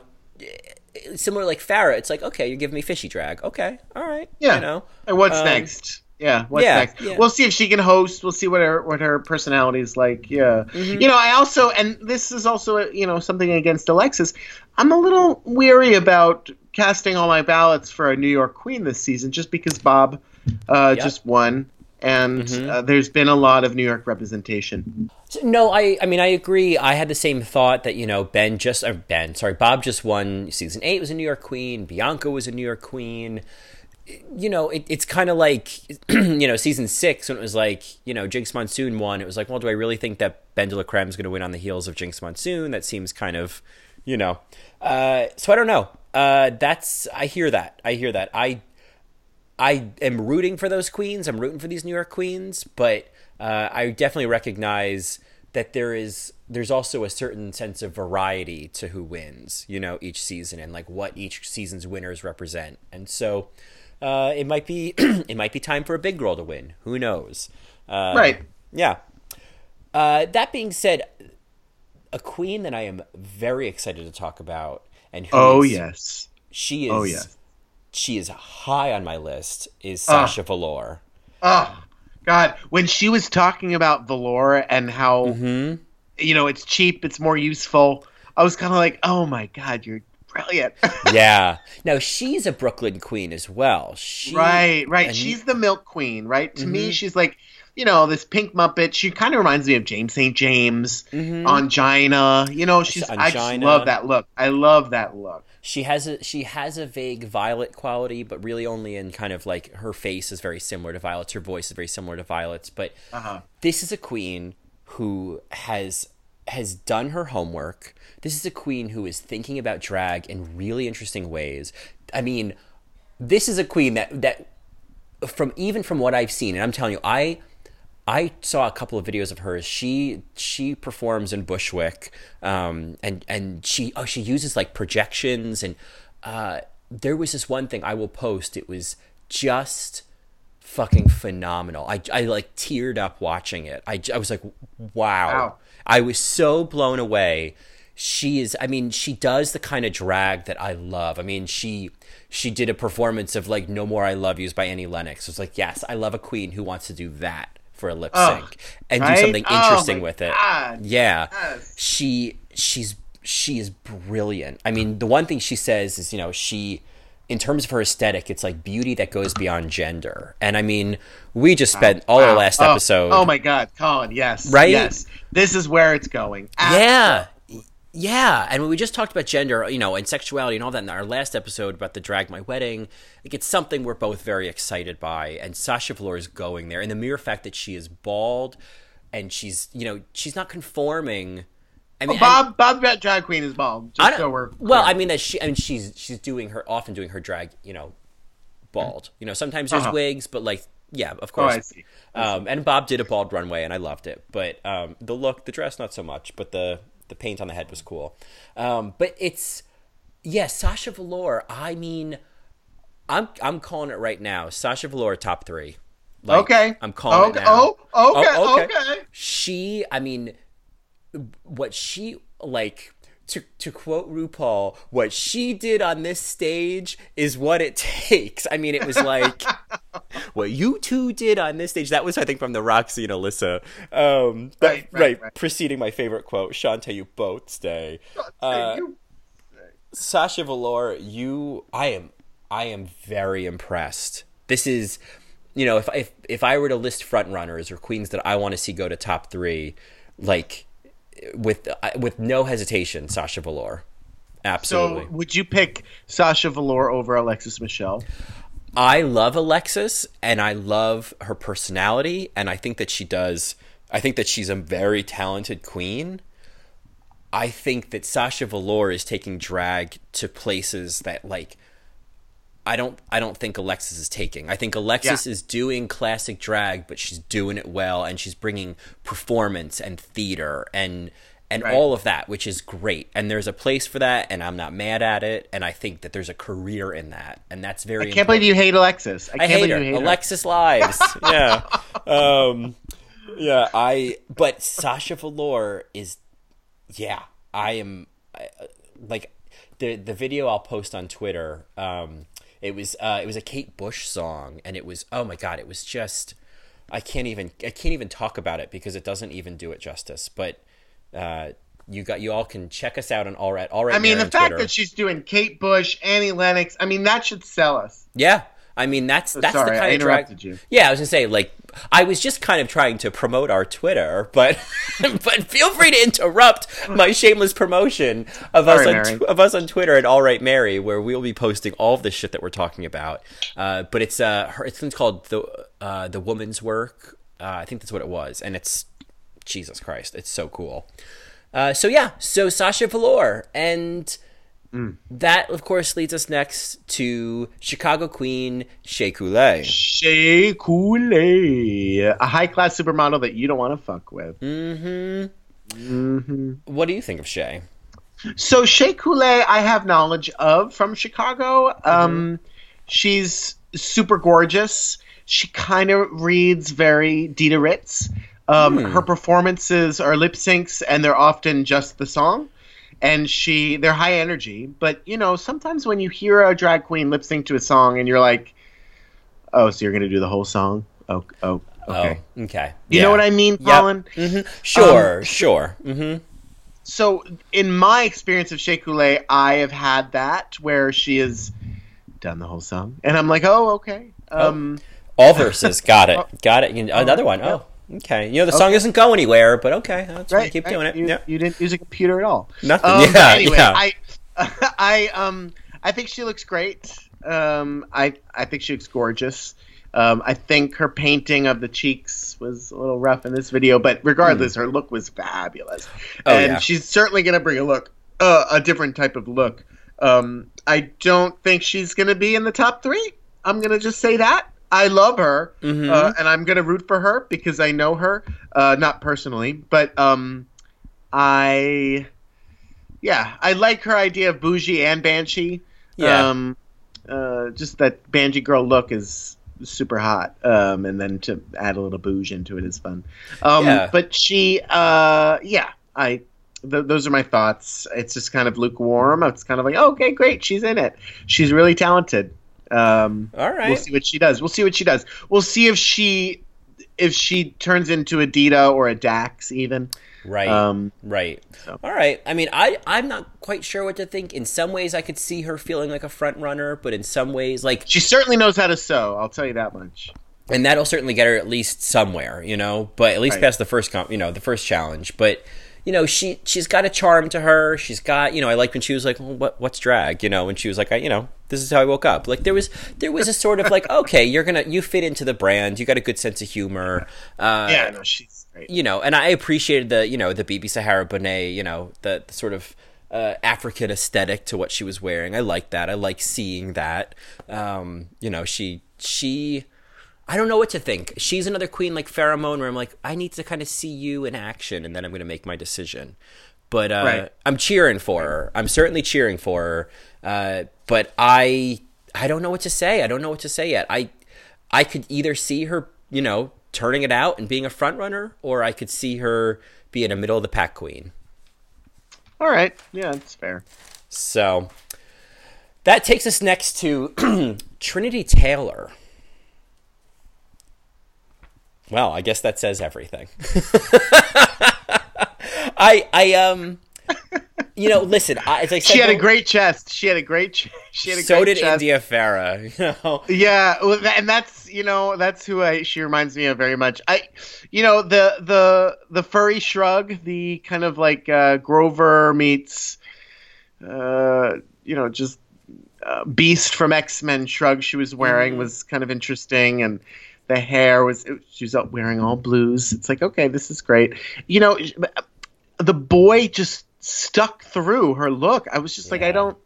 similar like Farrah, It's like okay, you're giving me fishy drag. Okay, all right, Yeah. you know. And what's Um, next? Yeah, what's yeah, next? yeah. We'll see if she can host. We'll see what her what her personality is like. Yeah, Mm-hmm. you know, I also and this is also you know something against Alexis. I'm a little weary about casting all my ballots for a New York Queen this season, just because Bob uh, Yep. just won, and Mm-hmm. uh, there's been a lot of New York representation. No, I I mean I agree. I had the same thought that you know Ben just or Ben, sorry, Bob just won season eight was a New York Queen. Bianca was a New York Queen. You know, it, it's kind of like you know season six when it was like you know Jinkx Monsoon won. It was like, well, do I really think that Ben de la Creme is going to win on the heels of Jinkx Monsoon? That seems kind of you know. Uh, so I don't know. Uh, that's I hear that. I hear that. I I am rooting for those queens. I'm rooting for these New York queens, but uh, I definitely recognize that there is there's also a certain sense of variety to who wins, you know, each season and like what each season's winners represent. And so uh, it might be it might be time for a big girl to win. Who knows? Uh, Right. Yeah. Uh, that being said, a queen that I am very excited to talk about, and who Oh is- yes. she is Oh, yes. She is high on my list is Ah. Sasha Velour. Oh God, when she was talking about Valor and how Mm-hmm. you know it's cheap, it's more useful, I was kind of like, oh my God, you're brilliant. yeah. Now she's a Brooklyn queen as well. She, right, right. and- She's the milk queen, right? To me, Mhm. she's like, you know, this pink muppet. She kind of reminds me of James St. James, Mhm. Angina. You know, she's. I just love that look. I love that look. She has a she has a vague Violet quality, but really only in kind of like her face is very similar to Violet's. Her voice is very similar to Violet's. But Uh huh. this is a queen who has has done her homework. This is a queen who is thinking about drag in really interesting ways. I mean, this is a queen that that from even from what I've seen, and I'm telling you, I I saw a couple of videos of hers. She she performs in Bushwick, um, and and she oh she uses like projections and uh, there was this one thing I will post. It was just fucking phenomenal. I, I like teared up watching it. I, I was like, wow. Wow. I was so blown away. She is I mean, she does the kind of drag that I love. I mean, she she did a performance of like No More I Love Yous by Annie Lennox. It's like, yes, I love a queen who wants to do that for a lip sync and Right? do something Oh interesting my with it. God. Yeah. Yes. She she's she is brilliant. I mean, the one thing she says is, you know, she in terms of her aesthetic, it's like beauty that goes beyond gender. And I mean, we just spent all our Wow. last Oh, episode Oh, my God, Colin. Yes. Right? Yes. This is where it's going. Yeah. Yeah, and when we just talked about gender, you know, and sexuality and all that in our last episode about the drag my wedding, like it's something we're both very excited by, and Sasha Velour is going there, and the mere fact that she is bald, and she's, you know, she's not conforming. I mean, and- Bob, Bob, drag queen is bald. I Just so we're well. I mean that she, I mean she's she's doing her often doing her drag, you know, bald. You know, sometimes there's Uh-huh. wigs, but like, yeah, of Oh, course. I see. Um, and Bob did a bald runway, and I loved it. But um, the look, the dress, not so much. But the the paint on the head was cool. Um, but it's yeah, Sasha Velour. I mean, I'm I'm calling it right now. Sasha Velour top three. Like, Okay. I'm calling okay. it now. Oh, okay. Oh, okay. She, I mean, what she like to to quote RuPaul, what she did on this stage is what it takes. I mean, it was like what you two did on this stage. That was, I think, from the Roxy and Alyssa. Um, that- Right, right, right. Preceding my favorite quote, Shantay, you both stay. Uh, You- Sasha Velour, you, I am, I am very impressed. This is, you know, if if if I were to list front runners or queens that I want to see go to top three, like with with no hesitation, Sasha Velour, absolutely. so, would you pick Sasha Velour over Alexis Michelle? I love Alexis and I love her personality and I think that she does I think that she's a very talented queen. I think that Sasha Velour is taking drag to places that like I don't I don't think Alexis is taking. I think Alexis Yeah. is doing classic drag but she's doing it well and she's bringing performance and theater and and Right. all of that which is great. And there's a place for that and I'm not mad at it and I think that there's a career in that and that's very I can't believe you hate Alexis. I, I can't hate believe her. you hate Alexis Lives. yeah. Um, yeah. I. But Sasha Velour is. Yeah. I am. I, uh, like the the video I'll post on Twitter. Um, it was uh, it was a Kate Bush song, and it was oh my god, it was just. I can't even I can't even talk about it because it doesn't even do it justice. But uh, you got you all can check us out on all right all right. I mean, the fact Twitter. that she's doing Kate Bush, Annie Lennox. I mean, that should sell us. Yeah, I mean that's that's sorry, the kind I of drag. you. Yeah, I was gonna say like I was just kind of trying to promote our Twitter, but but feel free to interrupt my shameless promotion of us on of us on Twitter at All Right Mary, where we'll be posting all of the shit that we're talking about. Uh, but it's uh her, it's called the uh, the woman's work. Uh, I think that's what it was, and it's Jesus Christ, it's so cool. Uh, so yeah, so Sasha Velour, and that of course leads us next to Chicago Queen Shea Coulee. Shea Coulee, a high class supermodel that you don't want to fuck with. What do you think of Shea? So Shea Coulee, I have knowledge of from Chicago. Um, she's super gorgeous. She kind of reads very Dida Ritz. Um, Her performances are lip syncs, and they're often just the song. And she, they're high energy. But you know, sometimes when you hear a drag queen lip sync to a song, and you're like, "Oh, so you're gonna do the whole song?" Oh, oh, okay. Oh, okay. You know what I mean, Colin? Sure, Um, sure. hmm so in my experience of Shea Coulee, I have had that where she has done the whole song, and I'm like, oh, okay. Um, All verses. Got it. Got it. Another one. Oh, okay. You know, the song doesn't go anywhere, but okay. That's right. Keep right. doing it. You, yeah. you didn't use a computer at all. Nothing. Um, Yeah, anyway, yeah. I, I, um, I think she looks great. Um, I, I think she looks gorgeous. Um, I think her painting of the cheeks was a little rough in this video, but regardless, her look was fabulous. Oh, and yeah. she's certainly going to bring a look, uh, a different type of look. Um, I don't think she's going to be in the top three. I'm going to just say that. I love her, Mhm. uh, and I'm going to root for her because I know her, uh, not personally, but um, I, yeah, I like her idea of bougie and banshee. Yeah. Um, uh, just that banshee girl look is super hot. Um, and then to add a little bouge into it is fun. Um, Yeah. but she, uh, yeah, I. Th- those are my thoughts. It's just kind of lukewarm. It's kind of like, oh, okay, great, she's in it. She's really talented. Um, All right. We'll see what she does. We'll see what she does. We'll see if she if she turns into a Dida or a Dax even. Right. Um, right. so. All right. I mean, I I'm not quite sure what to think. In some ways, I could see her feeling like a front runner, but in some ways, like, she certainly knows how to sew. I'll tell you that much. and that'll certainly get her at least somewhere, you know. But at least Right. past the first comp, you know, the first challenge. But you know, she she's got a charm to her. She's got, you know, I like when she was like, well, "What what's drag?" You know, and she was like, I, you know, this is how I woke up. Like there was there was a sort of like, okay, you're gonna you fit into the brand. You got a good sense of humor. Uh, Yeah, no, she's great. you know, and I appreciated the, you know, the BeBe Zahara Benet, you know, the, the sort of uh, African aesthetic to what she was wearing. I like that. I like seeing that. Um, you know, she she I don't know what to think. She's another queen like Farrah Moan where I'm like, I need to kind of see you in action and then I'm going to make my decision. But uh, Right. I'm cheering for her. I'm certainly cheering for her. Uh, but I I don't know what to say. I don't know what to say yet. I I could either see her, you know, turning it out and being a front runner, or I could see her being a middle of the pack queen. All right. Yeah, that's fair. So that takes us next to Trinity Taylor. Well, I guess that says everything. I I um you know, listen, I, as I said, she had a great chest. She had a great. Ch- she had a great chest. so did chest. India Ferrah. You know, Yeah, and that's you know that's who I she reminds me of very much. I, you know the the the furry shrug, the kind of like uh, Grover meets, uh, you know, just uh, Beast from X Men shrug she was wearing Mhm. was kind of interesting, and the hair was it, she was up wearing all blues. It's like okay, this is great. You know, the boy just stuck through her look. I was just like, I don't.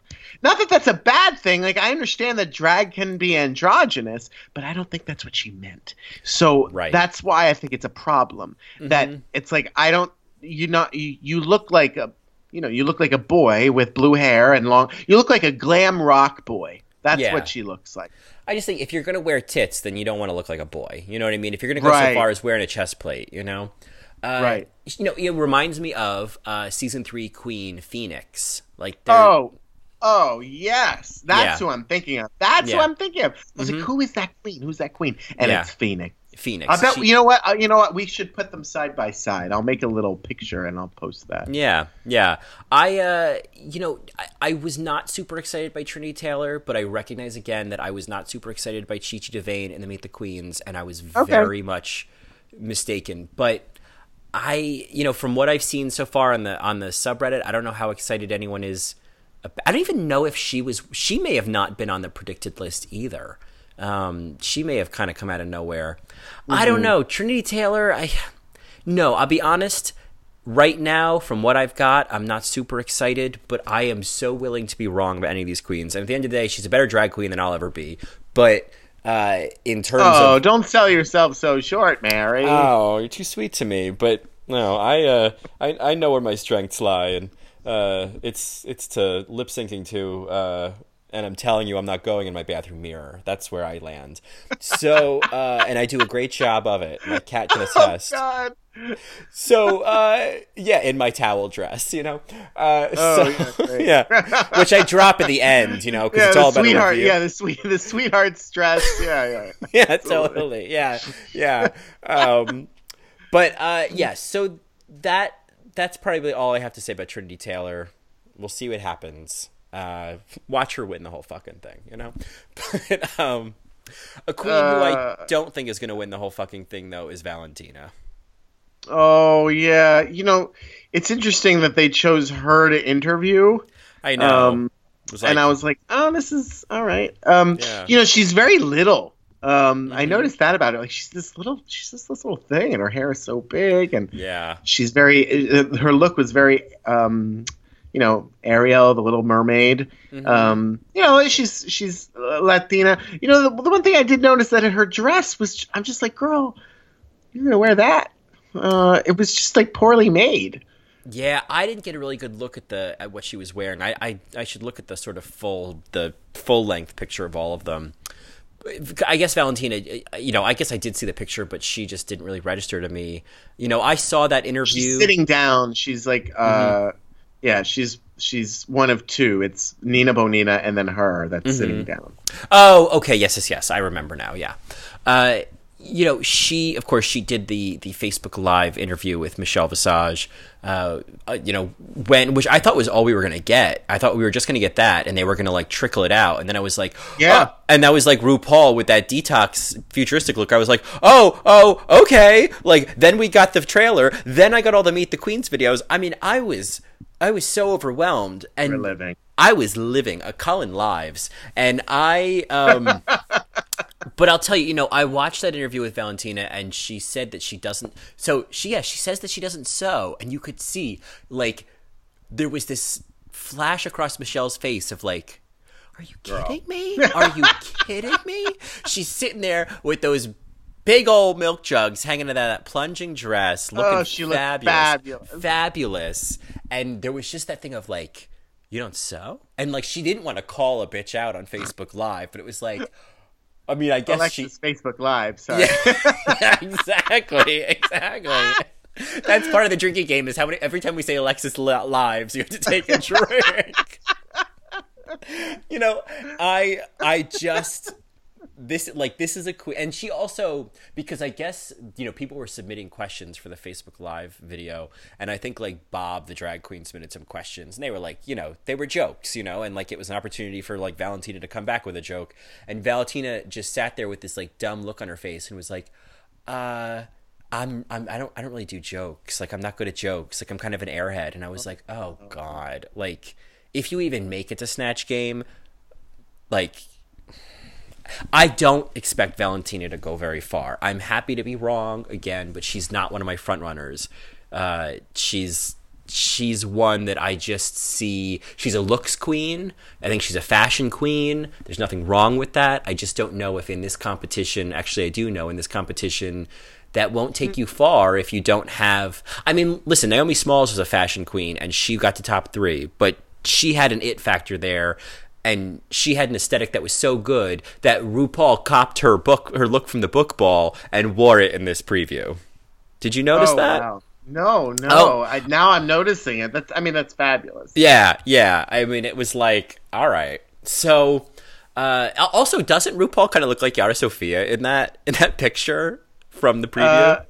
Not that that's a bad thing. Like I understand that drag can be androgynous, but I don't think that's what she meant. So Right. that's why I think it's a problem. That Mhm. it's like I don't. You not you, you look like a you know you look like a boy with blue hair and long. You look like a glam rock boy. That's Yeah. what she looks like. I just think if you're gonna wear tits, then you don't want to look like a boy. You know what I mean? If you're gonna go so far as wearing a chest plate, you know. Uh, Right. You know, it reminds me of uh, season three Queen Phoenix. Like, Oh, oh yes, that's Yeah. who I'm thinking of. That's who I'm thinking of. I was Mhm. like, who is that queen? Who's that queen? And Yeah. it's Phoenix. Phoenix. I bet She- you know what? Uh, you know what? We should put them side by side. I'll make a little picture and I'll post that. Yeah, yeah. I, uh, you know, I, I was not super excited by Trinity Taylor, but I recognize again that I was not super excited by Chi Chi DeVayne and the Meet the Queens, and I was Okay. very much mistaken. But I, you know, from what I've seen so far on the on the subreddit, I don't know how excited anyone is. I don't even know if she was. She may have not been on the predicted list either. Um, she may have kind of come out of nowhere. I don't know. Trinity Taylor, I no, I'll be honest. Right now, from what I've got, I'm not super excited, but I am so willing to be wrong about any of these queens. And at the end of the day, she's a better drag queen than I'll ever be. But uh, in terms Oh, of don't sell yourself so short, Mary. Oh, you're too sweet to me. But no, I uh, I I know where my strengths lie, and uh, it's it's to lip syncing to. Uh, and I'm telling you, I'm not going in my bathroom mirror. That's where I land. So, uh, and I do a great job of it. My cat can attest. God. So, uh, yeah, in my towel dress, you know. Uh, Oh, so, yeah, yeah, which I drop at the end, you know, because Yeah, it's all about sweetheart. review. Yeah, the sweet, the sweetheart stress. Yeah, yeah. yeah, totally. Yeah, yeah. Um, but uh, yeah, so that that's probably all I have to say about Trinity Taylor. We'll see what happens. Uh, watch her win the whole fucking thing, you know. But um, a queen who I Uh, don't think is going to win the whole fucking thing though is Valentina. Oh yeah. You know, it's interesting that they chose her to interview. I know. Um, like- and I was like, oh, this is all right. Um, Yeah. you know, she's very little. Um, I Mhm. noticed that about her. Like she's this little, she's this little thing, and her hair is so big, and yeah, she's very. Uh, her look was very, um, you know, Ariel, the Little Mermaid. Mhm. Um, you know, she's she's uh, Latina. You know, the, the one thing I did notice that in her dress was. I'm just like, girl, you're gonna wear that? Uh, it was just like poorly made. Yeah, I didn't get a really good look at the at what she was wearing. I, I I should look at the sort of full the full length picture of all of them. I guess Valentina, you know, I guess I did see the picture, but she just didn't really register to me. You know, I saw that interview. She's sitting down. She's like, uh, yeah, she's she's one of two. It's Nina Bonina and then her that's sitting down. Oh, okay. Yes, yes, yes. I remember now. Yeah. Uh, you know, she, of course, she did the the Facebook Live interview with Michelle Visage. Uh, uh, you know, when which I thought was all we were gonna get. I thought we were just gonna get that, and they were gonna like trickle it out. And then I was like, Yeah. oh, and that was like RuPaul with that detox futuristic look. I was like, oh, oh, okay. Like then we got the trailer. Then I got all the Meet the Queens videos. I mean, I was. I was so overwhelmed, and a living. I was living a Cullen lives, and I. Um, but I'll tell you, you know, I watched that interview with Valentina, and she said that she doesn't. So she, yeah, she says that she doesn't sew, and you could see like there was this flash across Michelle's face of like. Are you kidding me? Are you kidding me? She's sitting there with those big old milk jugs hanging of that plunging dress, oh, looking Oh, she fabulous, fabulous. fabulous. And there was just that thing of like, you don't sew? And like, she didn't want to call a bitch out on Facebook Live, but it was like, I mean, I guess Alexis Facebook Live. Sorry. yeah, exactly, exactly. That's part of the drinking game. Is how many every time we say Alexis lives, you have to take a drink. you know, I I just this like this is a queen and she also because i guess you know people were submitting questions for the facebook live video and i think like bob the drag queen submitted some questions and they were like you know they were jokes you know and like it was an opportunity for like valentina to come back with a joke and valentina just sat there with this like dumb look on her face and was like uh I'm, I'm I don't I don't really do jokes. Like I'm not good at jokes. Like I'm kind of an airhead and I was like, "Oh god." Like if you even make it to Snatch Game, like I don't expect Valentina to go very far. I'm happy to be wrong again, but she's not one of my front runners. Uh, she's she's one that I just see. She's a looks queen. I think she's a fashion queen. There's nothing wrong with that. I just don't know if in this competition, actually, I do know in this competition, that won't take you far if you don't have. I mean, listen, Naomi Smalls was a fashion queen and she got to top three, but she had an it factor there and she had an aesthetic that was so good that RuPaul copped her book her look from the book ball and wore it in this preview. Did you notice oh, that? Wow. No, no. Oh. I, now I'm noticing it. That's I mean that's fabulous. Yeah, yeah. I mean it was like, all right. So uh, also doesn't RuPaul kind of look like Yara Sofia in that in that picture from the preview? Uh,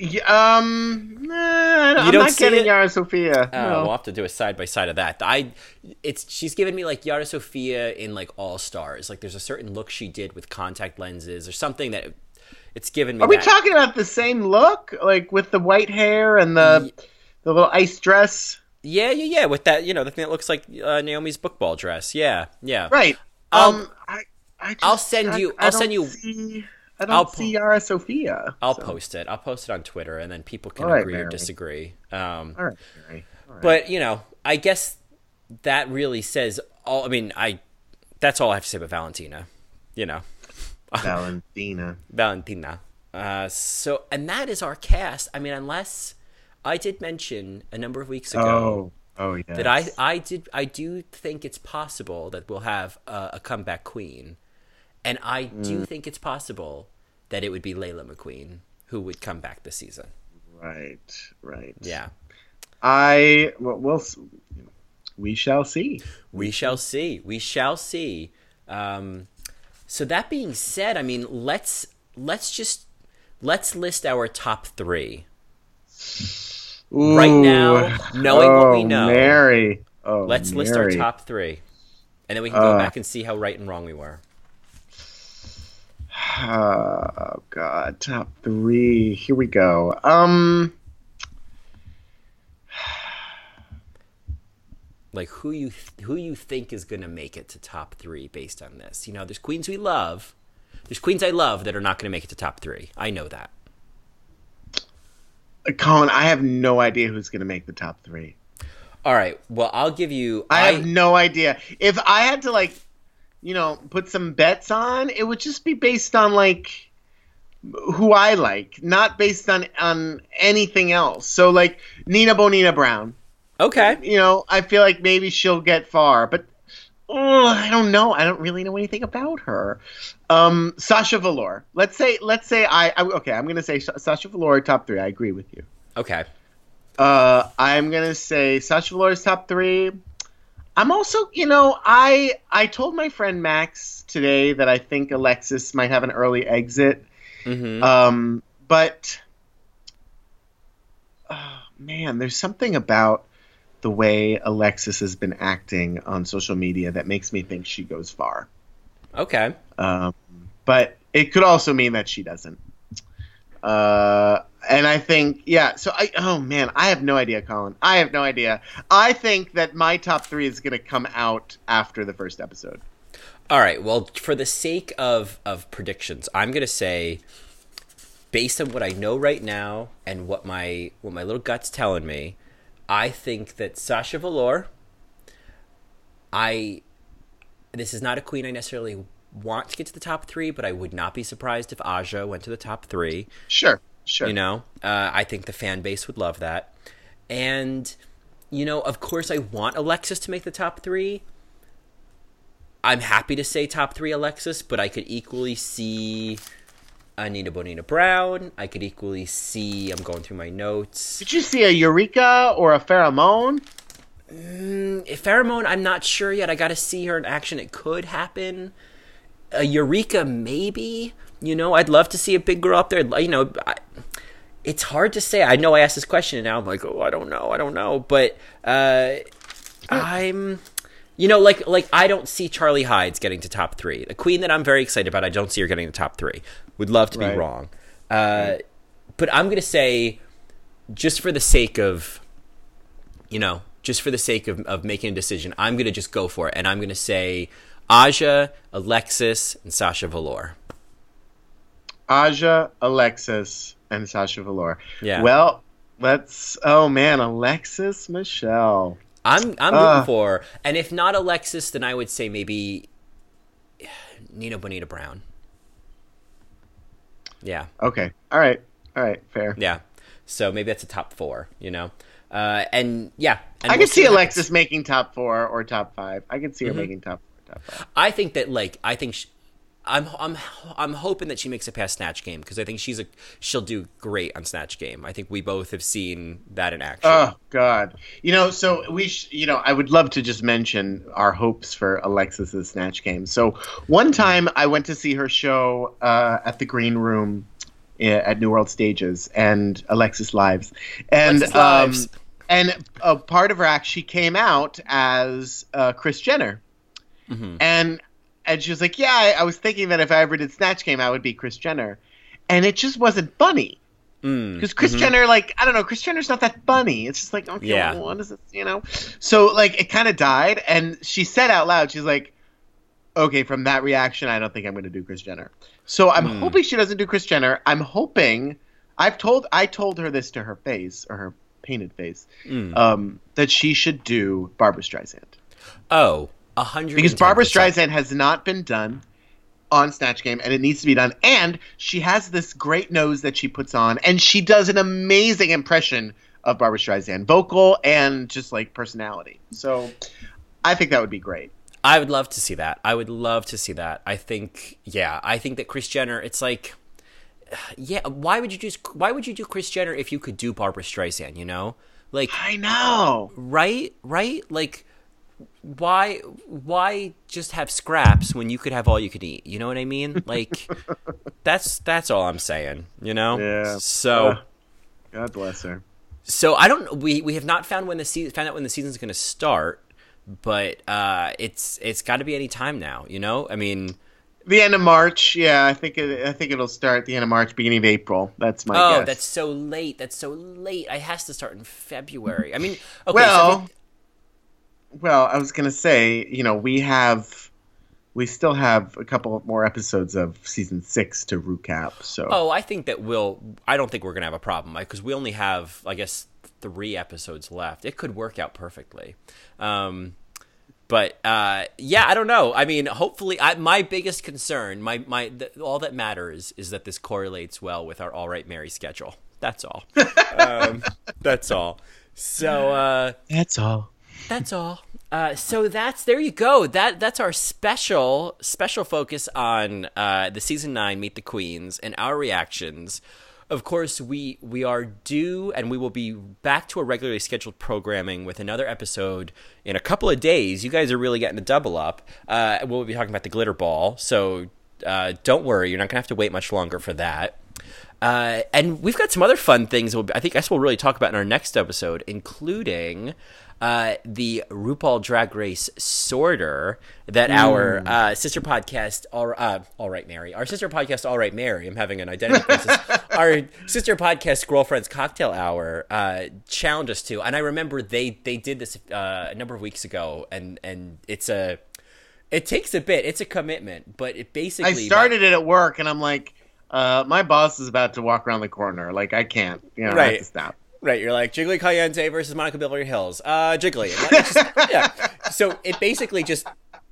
yeah, um, nah, I'm don't not getting it? Yara Sofia. Oh, no. we'll have to do a side by side of that. I, it's she's given me like Yara Sofia in like All Stars. Like there's a certain look she did with contact lenses or something that it's given me. Are we talking about the same look, like with the white hair and the the little ice dress? Yeah, yeah, yeah. With that, you know, the thing that looks like uh, Naomi's bookball dress. Yeah, yeah. Right. I'll- um, I, I just, I'll send you- I I'll don't send you- See, I don't I'll see po- Yara Sofia. I'll so- post it. I'll post it on Twitter, and then people can right, agree or disagree. Um, All right, Mary. All right. But you know, I guess that really says all. I mean, I that's all I have to say about Valentina. You know, Valentina. Valentina. Uh, so, and that is our cast. I mean, unless I did mention a number of weeks ago Oh, oh yeah. that I, I did, I do think it's possible that we'll have a, a comeback queen, and I Mm. do think it's possible that it would be Laila McQueen who would come back this season. Right, right. Yeah, I well, we'll we shall see. we shall see. We shall see. Um, so that being said, I mean, let's let's just let's list our top three. Right now, knowing what we oh, know, Mary. Oh, Let's list our top three, and then we can go Uh. back and see how right and wrong we were. Oh God, top three. Here we go. Um, Like who you th- who you think is going to make it to top three based on this? You know, there's queens we love. There's queens I love that are not going to make it to top three. I know that. Colin, I have no idea who's going to make the top three. All right. Well, I'll give you. I have no idea. If I had to like, you know, put some bets on, it would just be based on like who I like, not based on on anything else. So like Nina Bonina Brown, okay. you know, I feel like maybe she'll get far, but oh, I don't know. I don't really know anything about her. Um, Sasha Velour. Let's say let's say I, I okay. I'm gonna say Sasha Velour top three. I agree with you. Okay. Uh, I'm gonna say Sasha Velour's top three. I'm also, you know, I I told my friend Max today that I think Alexis might have an early exit. hmm Um, but oh, man, there's something about the way Alexis has been acting on social media that makes me think she goes far. okay. Um, but it could also mean that she doesn't. Uh, and I think, yeah. So I, oh man, I have no idea, Colin. I have no idea. I think that my top three is going to come out after the first episode. All right. Well, for the sake of of predictions, I'm gonna say, based on what I know right now and what my what my little gut's telling me, I think that Sasha Velour. I. This is not a queen I necessarily want to get to the top three, but I would not be surprised if Aja went to the top three. Sure, sure. You know, uh, I think the fan base would love that. And, you know, of course, I want Alexis to make the top three. I'm happy to say top three Alexis, but I could equally see Anita Bonina Brown. I could equally see, I'm going through my notes. Did you see a Eureka or a Farrah Moan? Mm, Farrah Moan, I'm not sure yet. I got to see her in action. It could happen. a Eureka maybe. You know, I'd love to see a big girl up there. You know, I, it's hard to say. I know I asked this question and now I'm like, oh, I don't know, I don't know. But uh, I'm, you know, like like I don't see Charlie Hides getting to top three. The queen that I'm very excited about, I don't see her getting to top three. Would love to be wrong, uh, but I'm gonna say, just for the sake of, you know, just for the sake of of making a decision, I'm gonna just go for it, and I'm gonna say Aja, Alexis, and Sasha Velour. Aja, Alexis, and Sasha Velour. Yeah. Well, let's. Oh man, Alexis Michelle. I'm I'm Uh. rooting for, and if not Alexis, then I would say maybe Nina Bo'nina Brown. Yeah, Okay. All right. All right. Fair. yeah. So maybe that's a top four, you know. Uh, and yeah, and I we'll could see what Alexis making top four or top five. I could see Mm-hmm. her making top four, top five. I think that like I think sh I'm I'm I'm hoping that she makes it past Snatch Game because I think she's a she'll do great on Snatch Game. I think we both have seen that in action. Oh God! You know, so we, sh- you know, I would love to just mention our hopes for Alexis's snatch game. So one time I went to see her show uh, at the Green Room at New World Stages and Alexis Lives, and Alexis Lives. um, and a part of her act, she came out as uh, Chris Jenner, Mhm. and and she was like, "Yeah, I, I was thinking that if I ever did snatch game, I would be Chris Jenner," and it just wasn't funny. Mm, Because Chris mhm. Jenner, like, I don't know, Chris Jenner's not that funny. It's just like, okay, Yeah. well, what is it, you know? So, like, it kind of died, and she said out loud, she's like, okay, from that reaction, I don't think I'm going to do Chris Jenner. So I'm Hmm. hoping she doesn't do Chris Jenner. I'm hoping, I've told, I told her this to her face, or her painted face, Mm. um, that she should do Barbra Streisand. Oh, a hundred Because Barbra Streisand has not been done on Snatch Game, and it needs to be done. And she has this great nose that she puts on, and she does an amazing impression of Barbra Streisand, vocal and just like personality. So I think that would be great. I would love to see that. I would love to see that. I think, yeah, I think that Chris Jenner. It's like, yeah, why would you do? Why would you do Chris Jenner if you could do Barbra Streisand? You know, like, I know. right, right, like, why, why just have scraps when you could have all you could eat? You know what I mean? Like, that's that's all I'm saying. You know. Yeah. So. Uh, God bless her. So I don't. We we have not found when the season found out when the season's going to start, but uh, it's it's got to be any time now. You know, I mean, The end of March, yeah, I think it, I think it'll start the end of March, beginning of April. That's my oh, guess. that's so late. That's so late. I has to start in February. I mean, okay. well, so it- well, I was gonna say, you know, we have, we still have a couple more episodes of season six to recap. So oh, I think that we'll. I don't think we're going to have a problem because we only have, I guess, three episodes left. It could work out perfectly. Um, but uh, yeah, I don't know. I mean, hopefully, I, my biggest concern, my my, th- all that matters is that this correlates well with our All Right Mary schedule. That's all. um, that's all. So uh, that's all. That's all. Uh, so that's there you go. That that's our special special focus on uh, the season nine Meet the Queens and our reactions. Of course, we we are due, and we will be back to a regularly scheduled programming with another episode in a couple of days. You guys are really getting a double up. Uh, we'll be talking about the glitter ball, so uh, don't worry, you're not gonna have to wait much longer for that. Uh, and we've got some other fun things. I think guess we'll really talk about in our next episode, including uh, the RuPaul Drag Race sorter that our uh, sister podcast, all, uh, all right, Mary, our sister podcast, all right, Mary. I'm having an identity crisis. our sister podcast, Girlfriends Cocktail Hour, uh, challenged us to, and I remember they they did this uh, a number of weeks ago, and and it's a it takes a bit. It's a commitment, but it basically I started it at work, and I'm like, uh, my boss is about to walk around the corner. Like I can't, you know, I have to stop. Right, you're like Jiggly Caliente versus Monica Beverly Hillz. Uh, Jiggly. And that- it's just- yeah. So it basically just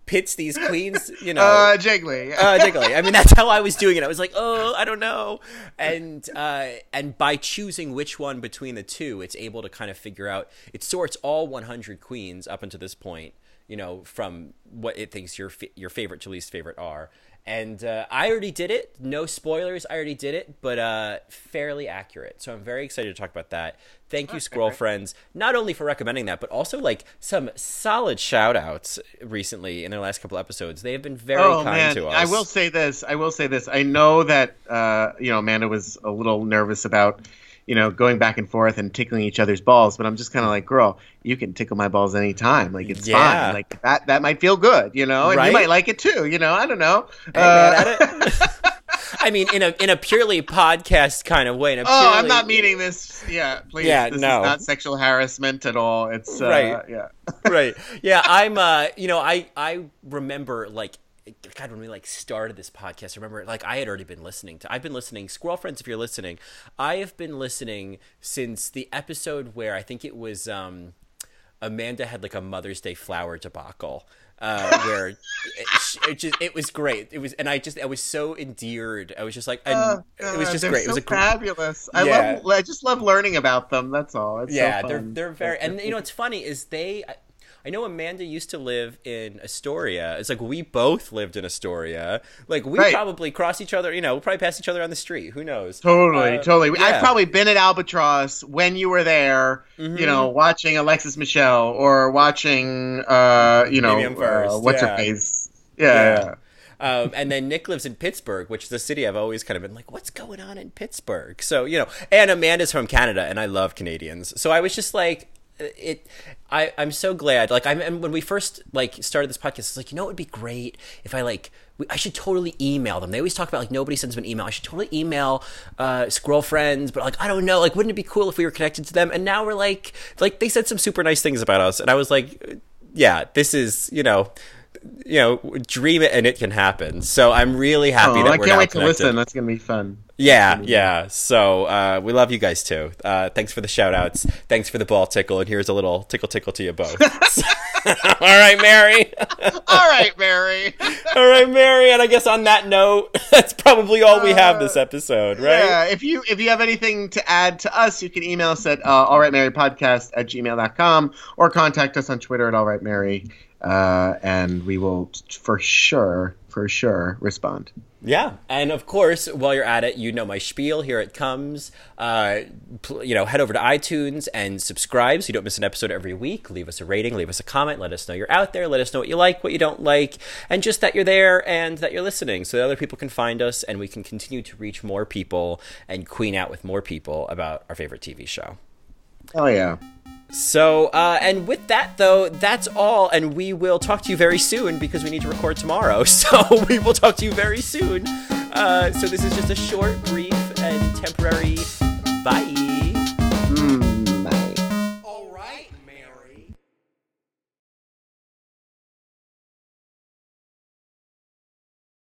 pits these queens, you know. Uh, Jiggly. uh, Jiggly. I mean, that's how I was doing it. I was like, oh, I don't know, and uh, and by choosing which one between the two, it's able to kind of figure out. It sorts all 100 queens up until this point, you know, from what it thinks your fa- your favorite to least favorite are, and uh, I already did it. No spoilers. I already did it, but uh, fairly accurate. So I'm very excited to talk about that. Thank you, Squirrel Friends, not only for recommending that, but also like some solid shout outs recently in their last couple episodes. They have been very Oh kind man, to us. I will say this. I will say this. I know that uh, you know Amanda was a little nervous about you know going back and forth and tickling each other's balls, but I'm just kind of like, girl, you can tickle my balls anytime. Like it's Yeah. fine. Like that that might feel good, you know, and Right? you might like it too. You know, I don't know. Hey, Uh, man, I, don't- I mean, in a in a purely podcast kind of way. A Oh, I'm not meaning this. Yeah, please. Yeah, this no. is not sexual harassment at all. It's uh, Right. Yeah. right. Yeah, I'm. Uh, you know, I I remember like. God, when we like started this podcast, I remember like I had already been listening to. I've been listening, Squirrel Friends. If you're listening, I have been listening since the episode where I think it was um, Amanda had like a Mother's Day flower debacle, uh, where it, it just it was great. It was, and I just I was so endeared. I was just like, and Oh, it was just they're great. So it was a fabulous. I Yeah. love. I just love learning about them. That's all. It's so yeah they're fun. they're very and you know what's funny is they I, know Amanda used to live in Astoria. It's like we both lived in Astoria. Like we Right. probably cross each other, you know, we'll probably pass each other on the street. Who knows? Totally, Uh, totally. yeah. I've probably been at Albatross when you were there, Mm-hmm. you know, watching Alexis Michelle or watching, uh, you know, uh, what's yeah. her face? Yeah. Yeah. Um, and then Nick lives in Pittsburgh, which is a city I've always kind of been like, what's going on in Pittsburgh? So you know, and Amanda's from Canada, and I love Canadians. So I was just like, it. I I'm so glad. Like I'm when we first like started this podcast, it's like you know it would be great if I like. we- I should totally email them. They always talk about like nobody sends them an email. I should totally email uh, Squirrel Friends, but like I don't know. Like, wouldn't it be cool if we were connected to them? And now we're like, like they said some super nice things about us, and I was like, yeah, this is you know, you know, dream it and it can happen. So I'm really happy Oh, that I we're can't wait to listen. That's gonna be fun. Yeah, yeah. So uh, we love you guys too. Uh, thanks for the shout outs. Thanks for the ball tickle. And here's a little tickle tickle to you both. All right, Mary. All right, Mary. all right, Mary. And I guess on that note, that's probably all we have this episode, right? Yeah, if you if you have anything to add to us, you can email us at uh, allrightmarypodcast at gmail.com or contact us on Twitter at allrightmary, uh, and we will for sure, for sure respond. Yeah, and of course, while you're at it, you know my spiel. Here it comes. Uh, pl- you know, head over to iTunes and subscribe so you don't miss an episode every week. Leave us a rating, leave us a comment, let us know you're out there. Let us know what you like, what you don't like, and just that you're there and that you're listening, so that other people can find us and we can continue to reach more people and queen out with more people about our favorite TV show. Oh yeah. So, uh, and with that, though, that's all. And we will talk to you very soon because we need to record tomorrow. So, we will talk to you very soon. Uh, so, this is just a short, brief, and temporary bye.